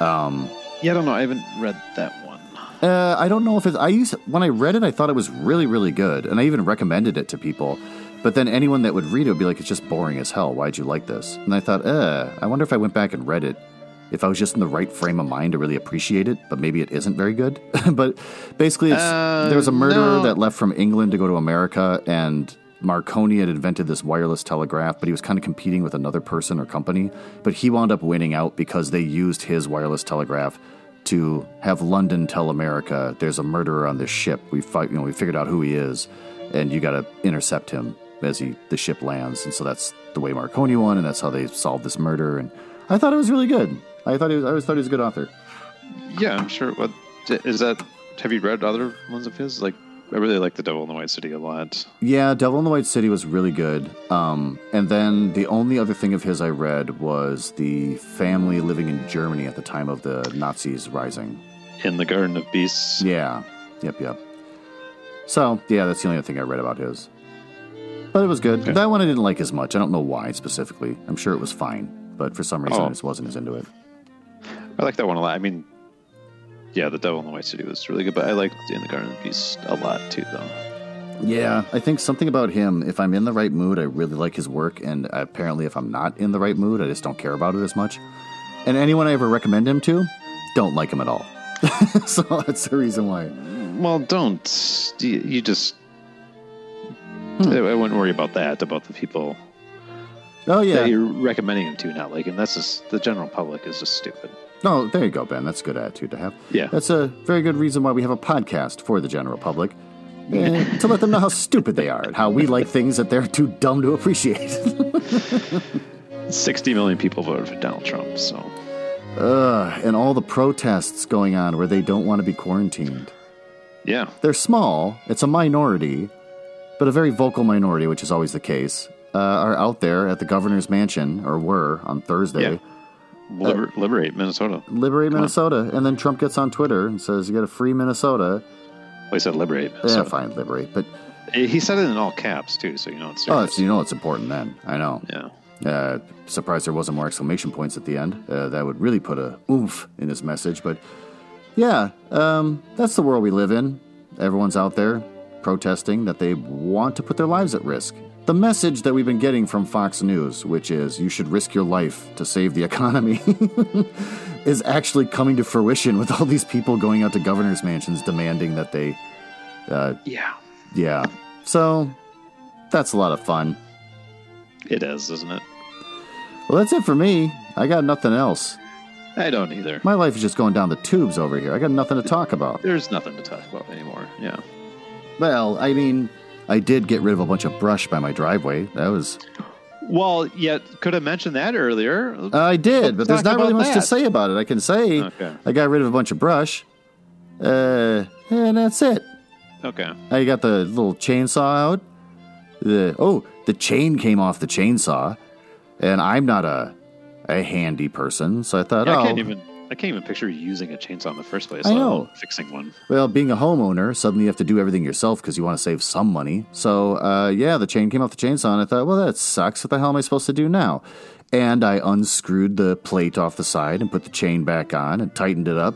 Speaker 1: Um,
Speaker 2: Yeah, I don't know. I haven't read that one.
Speaker 1: uh, I don't know if it's. I used when I read it, I thought it was really, really good, and I even recommended it to people. But then anyone that would read it would be like, "It's just boring as hell. Why'd you like this?" And I thought, "Uh, I wonder if I went back and read it, if I was just in the right frame of mind to really appreciate it. But maybe it isn't very good. *laughs* but basically, it's,
Speaker 2: Uh,
Speaker 1: there was a murderer
Speaker 2: no.
Speaker 1: that left from England to go to America, and Marconi had invented this wireless telegraph, but he was kind of competing with another person or company. But he wound up winning out because they used his wireless telegraph to have London tell America, "There's a murderer on this ship. We fight, you know, we figured out who he is, and you got to intercept him as he the ship lands." And so that's the way Marconi won, and that's how they solved this murder. And I thought it was really good. I thought he was, I always thought he was a good author.
Speaker 2: Yeah, I'm sure. What is that? Have you read other ones of his? Like, I really like The Devil in the White City a lot.
Speaker 1: Yeah, Devil in the White City was really good. Um, and then the only other thing of his I read was the family living in Germany at the time of the Nazis rising.
Speaker 2: In the Garden of Beasts.
Speaker 1: Yeah, yep, yep. So yeah, that's the only other thing I read about his. But it was good.
Speaker 2: Okay.
Speaker 1: That one I didn't like as much. I don't know why specifically. I'm sure it was fine, but for some reason
Speaker 2: Oh.
Speaker 1: I just wasn't as into it.
Speaker 2: I like that one a lot. I mean, yeah, The Devil in the White City was really good, but I liked In the Garden of Beasts a lot too, though.
Speaker 1: Yeah, I think something about him. If I'm in the right mood, I really like his work, and apparently, if I'm not in the right mood, I just don't care about it as much. And anyone I ever recommend him to, don't like him at all. *laughs* so that's the reason why.
Speaker 2: Well, don't. You, you just. Hmm. I I wouldn't worry about that, about the people
Speaker 1: Oh yeah, that
Speaker 2: you're recommending him to not liking. That's just. The general public is just stupid.
Speaker 1: No, there you go, Ben. That's a good attitude to have.
Speaker 2: Yeah.
Speaker 1: That's a very good reason why we have a podcast for the general public. to let them know how *laughs* stupid they are and how we like things that they're too dumb to appreciate. *laughs*
Speaker 2: 60 million people voted for Donald Trump, so.
Speaker 1: Ugh, and all the protests going on where they don't want to be quarantined.
Speaker 2: Yeah.
Speaker 1: They're small, it's a minority, but a very vocal minority, which is always the case, uh, are out there at the governor's mansion, or were on Thursday.
Speaker 2: Yeah. Liber- liberate Minnesota.
Speaker 1: Liberate
Speaker 2: Come on.
Speaker 1: Minnesota. And then Trump gets on Twitter and says, You got to free Minnesota.
Speaker 2: Well, he said liberate
Speaker 1: Yeah,
Speaker 2: Minnesota.
Speaker 1: fine, liberate. But,
Speaker 2: He said it in all caps, too, so you know it's
Speaker 1: oh,
Speaker 2: serious.
Speaker 1: it's, you know it's important then. I know.
Speaker 2: yeah.
Speaker 1: Uh, surprised there wasn't more exclamation points at the end. Uh, that would really put a oomph in his message. But yeah, um, that's the world we live in. Everyone's out there protesting that they want to put their lives at risk. The message that we've been getting from Fox News, which is you should risk your life to save the *laughs* economy, is actually coming to fruition with all these people going out to governors' mansions demanding that they, uh,
Speaker 2: Yeah.
Speaker 1: yeah. So that's a lot of fun.
Speaker 2: It is, isn't it?
Speaker 1: Well, that's it for me. I got nothing else.
Speaker 2: I don't either.
Speaker 1: My life is just going down the tubes over here. I got nothing to talk about.
Speaker 2: There's nothing to talk about anymore. Yeah.
Speaker 1: Well, I mean, I did get rid of a bunch of brush by my driveway. That was.
Speaker 2: Well, yeah, could have mentioned that earlier.
Speaker 1: I did, but there's not really much to say about it. I can say
Speaker 2: Okay.
Speaker 1: I got rid of a bunch of brush, uh, and that's it.
Speaker 2: Okay.
Speaker 1: I got the little chainsaw out. The oh, the chain came off the chainsaw, and I'm not a a handy person, so I thought,
Speaker 2: Yeah,
Speaker 1: oh,
Speaker 2: I can't even. I can't even picture using a chainsaw in the first place.
Speaker 1: I know.
Speaker 2: Fixing one.
Speaker 1: Well, being a homeowner, suddenly you have to do everything yourself because you want to save some money. So, uh, yeah, the chain came off the chainsaw, and I thought, well, that sucks. What the hell am I supposed to do now? And I unscrewed the plate off the side and put the chain back on and tightened it up.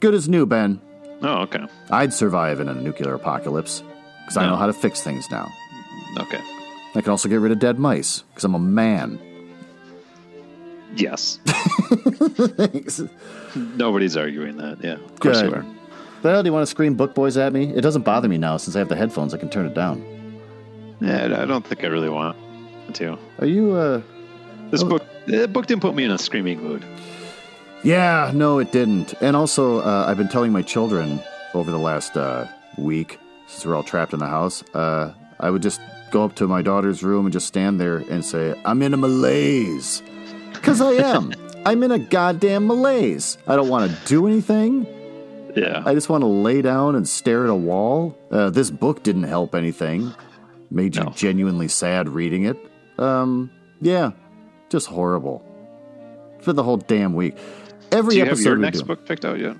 Speaker 1: Good as new, Ben.
Speaker 2: Oh, okay.
Speaker 1: I'd survive in a nuclear apocalypse because I know how to fix things now.
Speaker 2: Okay.
Speaker 1: I can also get rid of dead mice because I'm a man.
Speaker 2: Yes. *laughs* Nobody's arguing that. Yeah. Of course
Speaker 1: Good.
Speaker 2: you are.
Speaker 1: Well, do you want to scream book boys at me? It doesn't bother me now since I have the headphones. I can turn it down.
Speaker 2: Yeah, I don't think I really want to.
Speaker 1: Are you, uh.
Speaker 2: This
Speaker 1: Oh.
Speaker 2: book, the book didn't put me in a screaming mood.
Speaker 1: Yeah, no, it didn't. And also, uh, I've been telling my children over the last uh, week, since we're all trapped in the house, uh, I would just go up to my daughter's room and just stand there and say, I'm in a malaise. Because I am. *laughs* I'm in a goddamn malaise. I don't want to do anything.
Speaker 2: Yeah.
Speaker 1: I just want to lay down and stare at a wall. Uh, this book didn't help anything. Made you
Speaker 2: No.
Speaker 1: genuinely sad reading it. Um, yeah, just horrible. For the whole damn week. Every
Speaker 2: Do you have
Speaker 1: episode
Speaker 2: your next
Speaker 1: do-
Speaker 2: book picked out yet?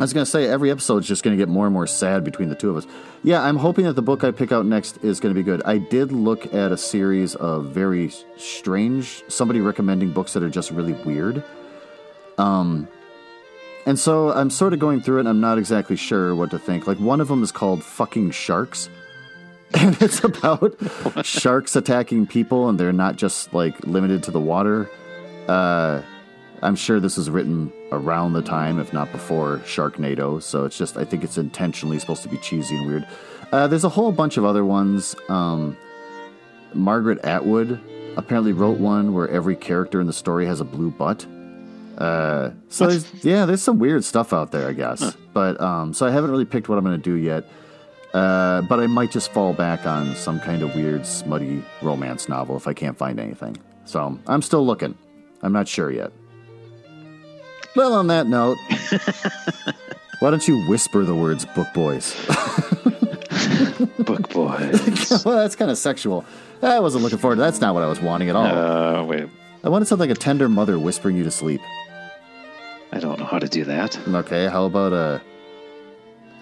Speaker 1: I was going to say every episode is just going to get more and more sad between the two of us. Yeah, I'm hoping that the book I pick out next is going to be good. I did look at a series of very strange somebody recommending books that are just really weird. Um and so I'm sort of going through it and I'm not exactly sure what to think. Like one of them is called Fucking Sharks. *laughs* And it's about sharks attacking people and they're not just like limited to the water. Uh I'm sure this was written around the time, if not before, Sharknado. So it's just, I think it's intentionally supposed to be cheesy and weird. Uh, there's a whole bunch of other ones. Um, Margaret Atwood apparently wrote one where every character in the story has a blue butt. Uh, so there's, *laughs* yeah, there's some weird stuff out there, I guess. But um, so I haven't really picked what I'm going to do yet. Uh, but I might just fall back on some kind of weird, smutty romance novel if I can't find anything. So I'm still looking. I'm not sure yet. Well, on that note, *laughs* why don't you whisper the words book boys?
Speaker 2: Book *laughs* boys.
Speaker 1: well, that's kind of sexual. I wasn't looking forward to That's not what I was wanting at all.
Speaker 2: uh, wait.
Speaker 1: I wanted something like a tender mother whispering you to sleep.
Speaker 2: I don't know how to do that.
Speaker 1: Okay, how about a,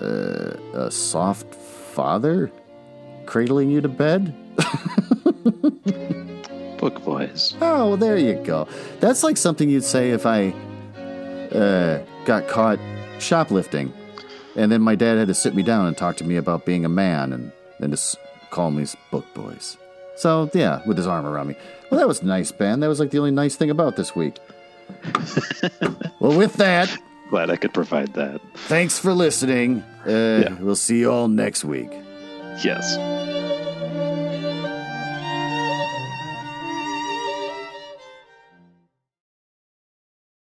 Speaker 1: a, a soft father cradling you to bed? *laughs*
Speaker 2: Book boys.
Speaker 1: Oh, well, there you go. That's like something you'd say if I uh, got caught shoplifting. And then my dad had to sit me down and talk to me about being a man and, then just call me book boys. So, yeah, with his arm around me. Well, that was nice, Ben. That was like the only nice thing about this week. *laughs* well, with that,
Speaker 2: Glad I could provide that.
Speaker 1: thanks for listening. Uh,
Speaker 2: Yeah.
Speaker 1: We'll see you all next week.
Speaker 2: Yes.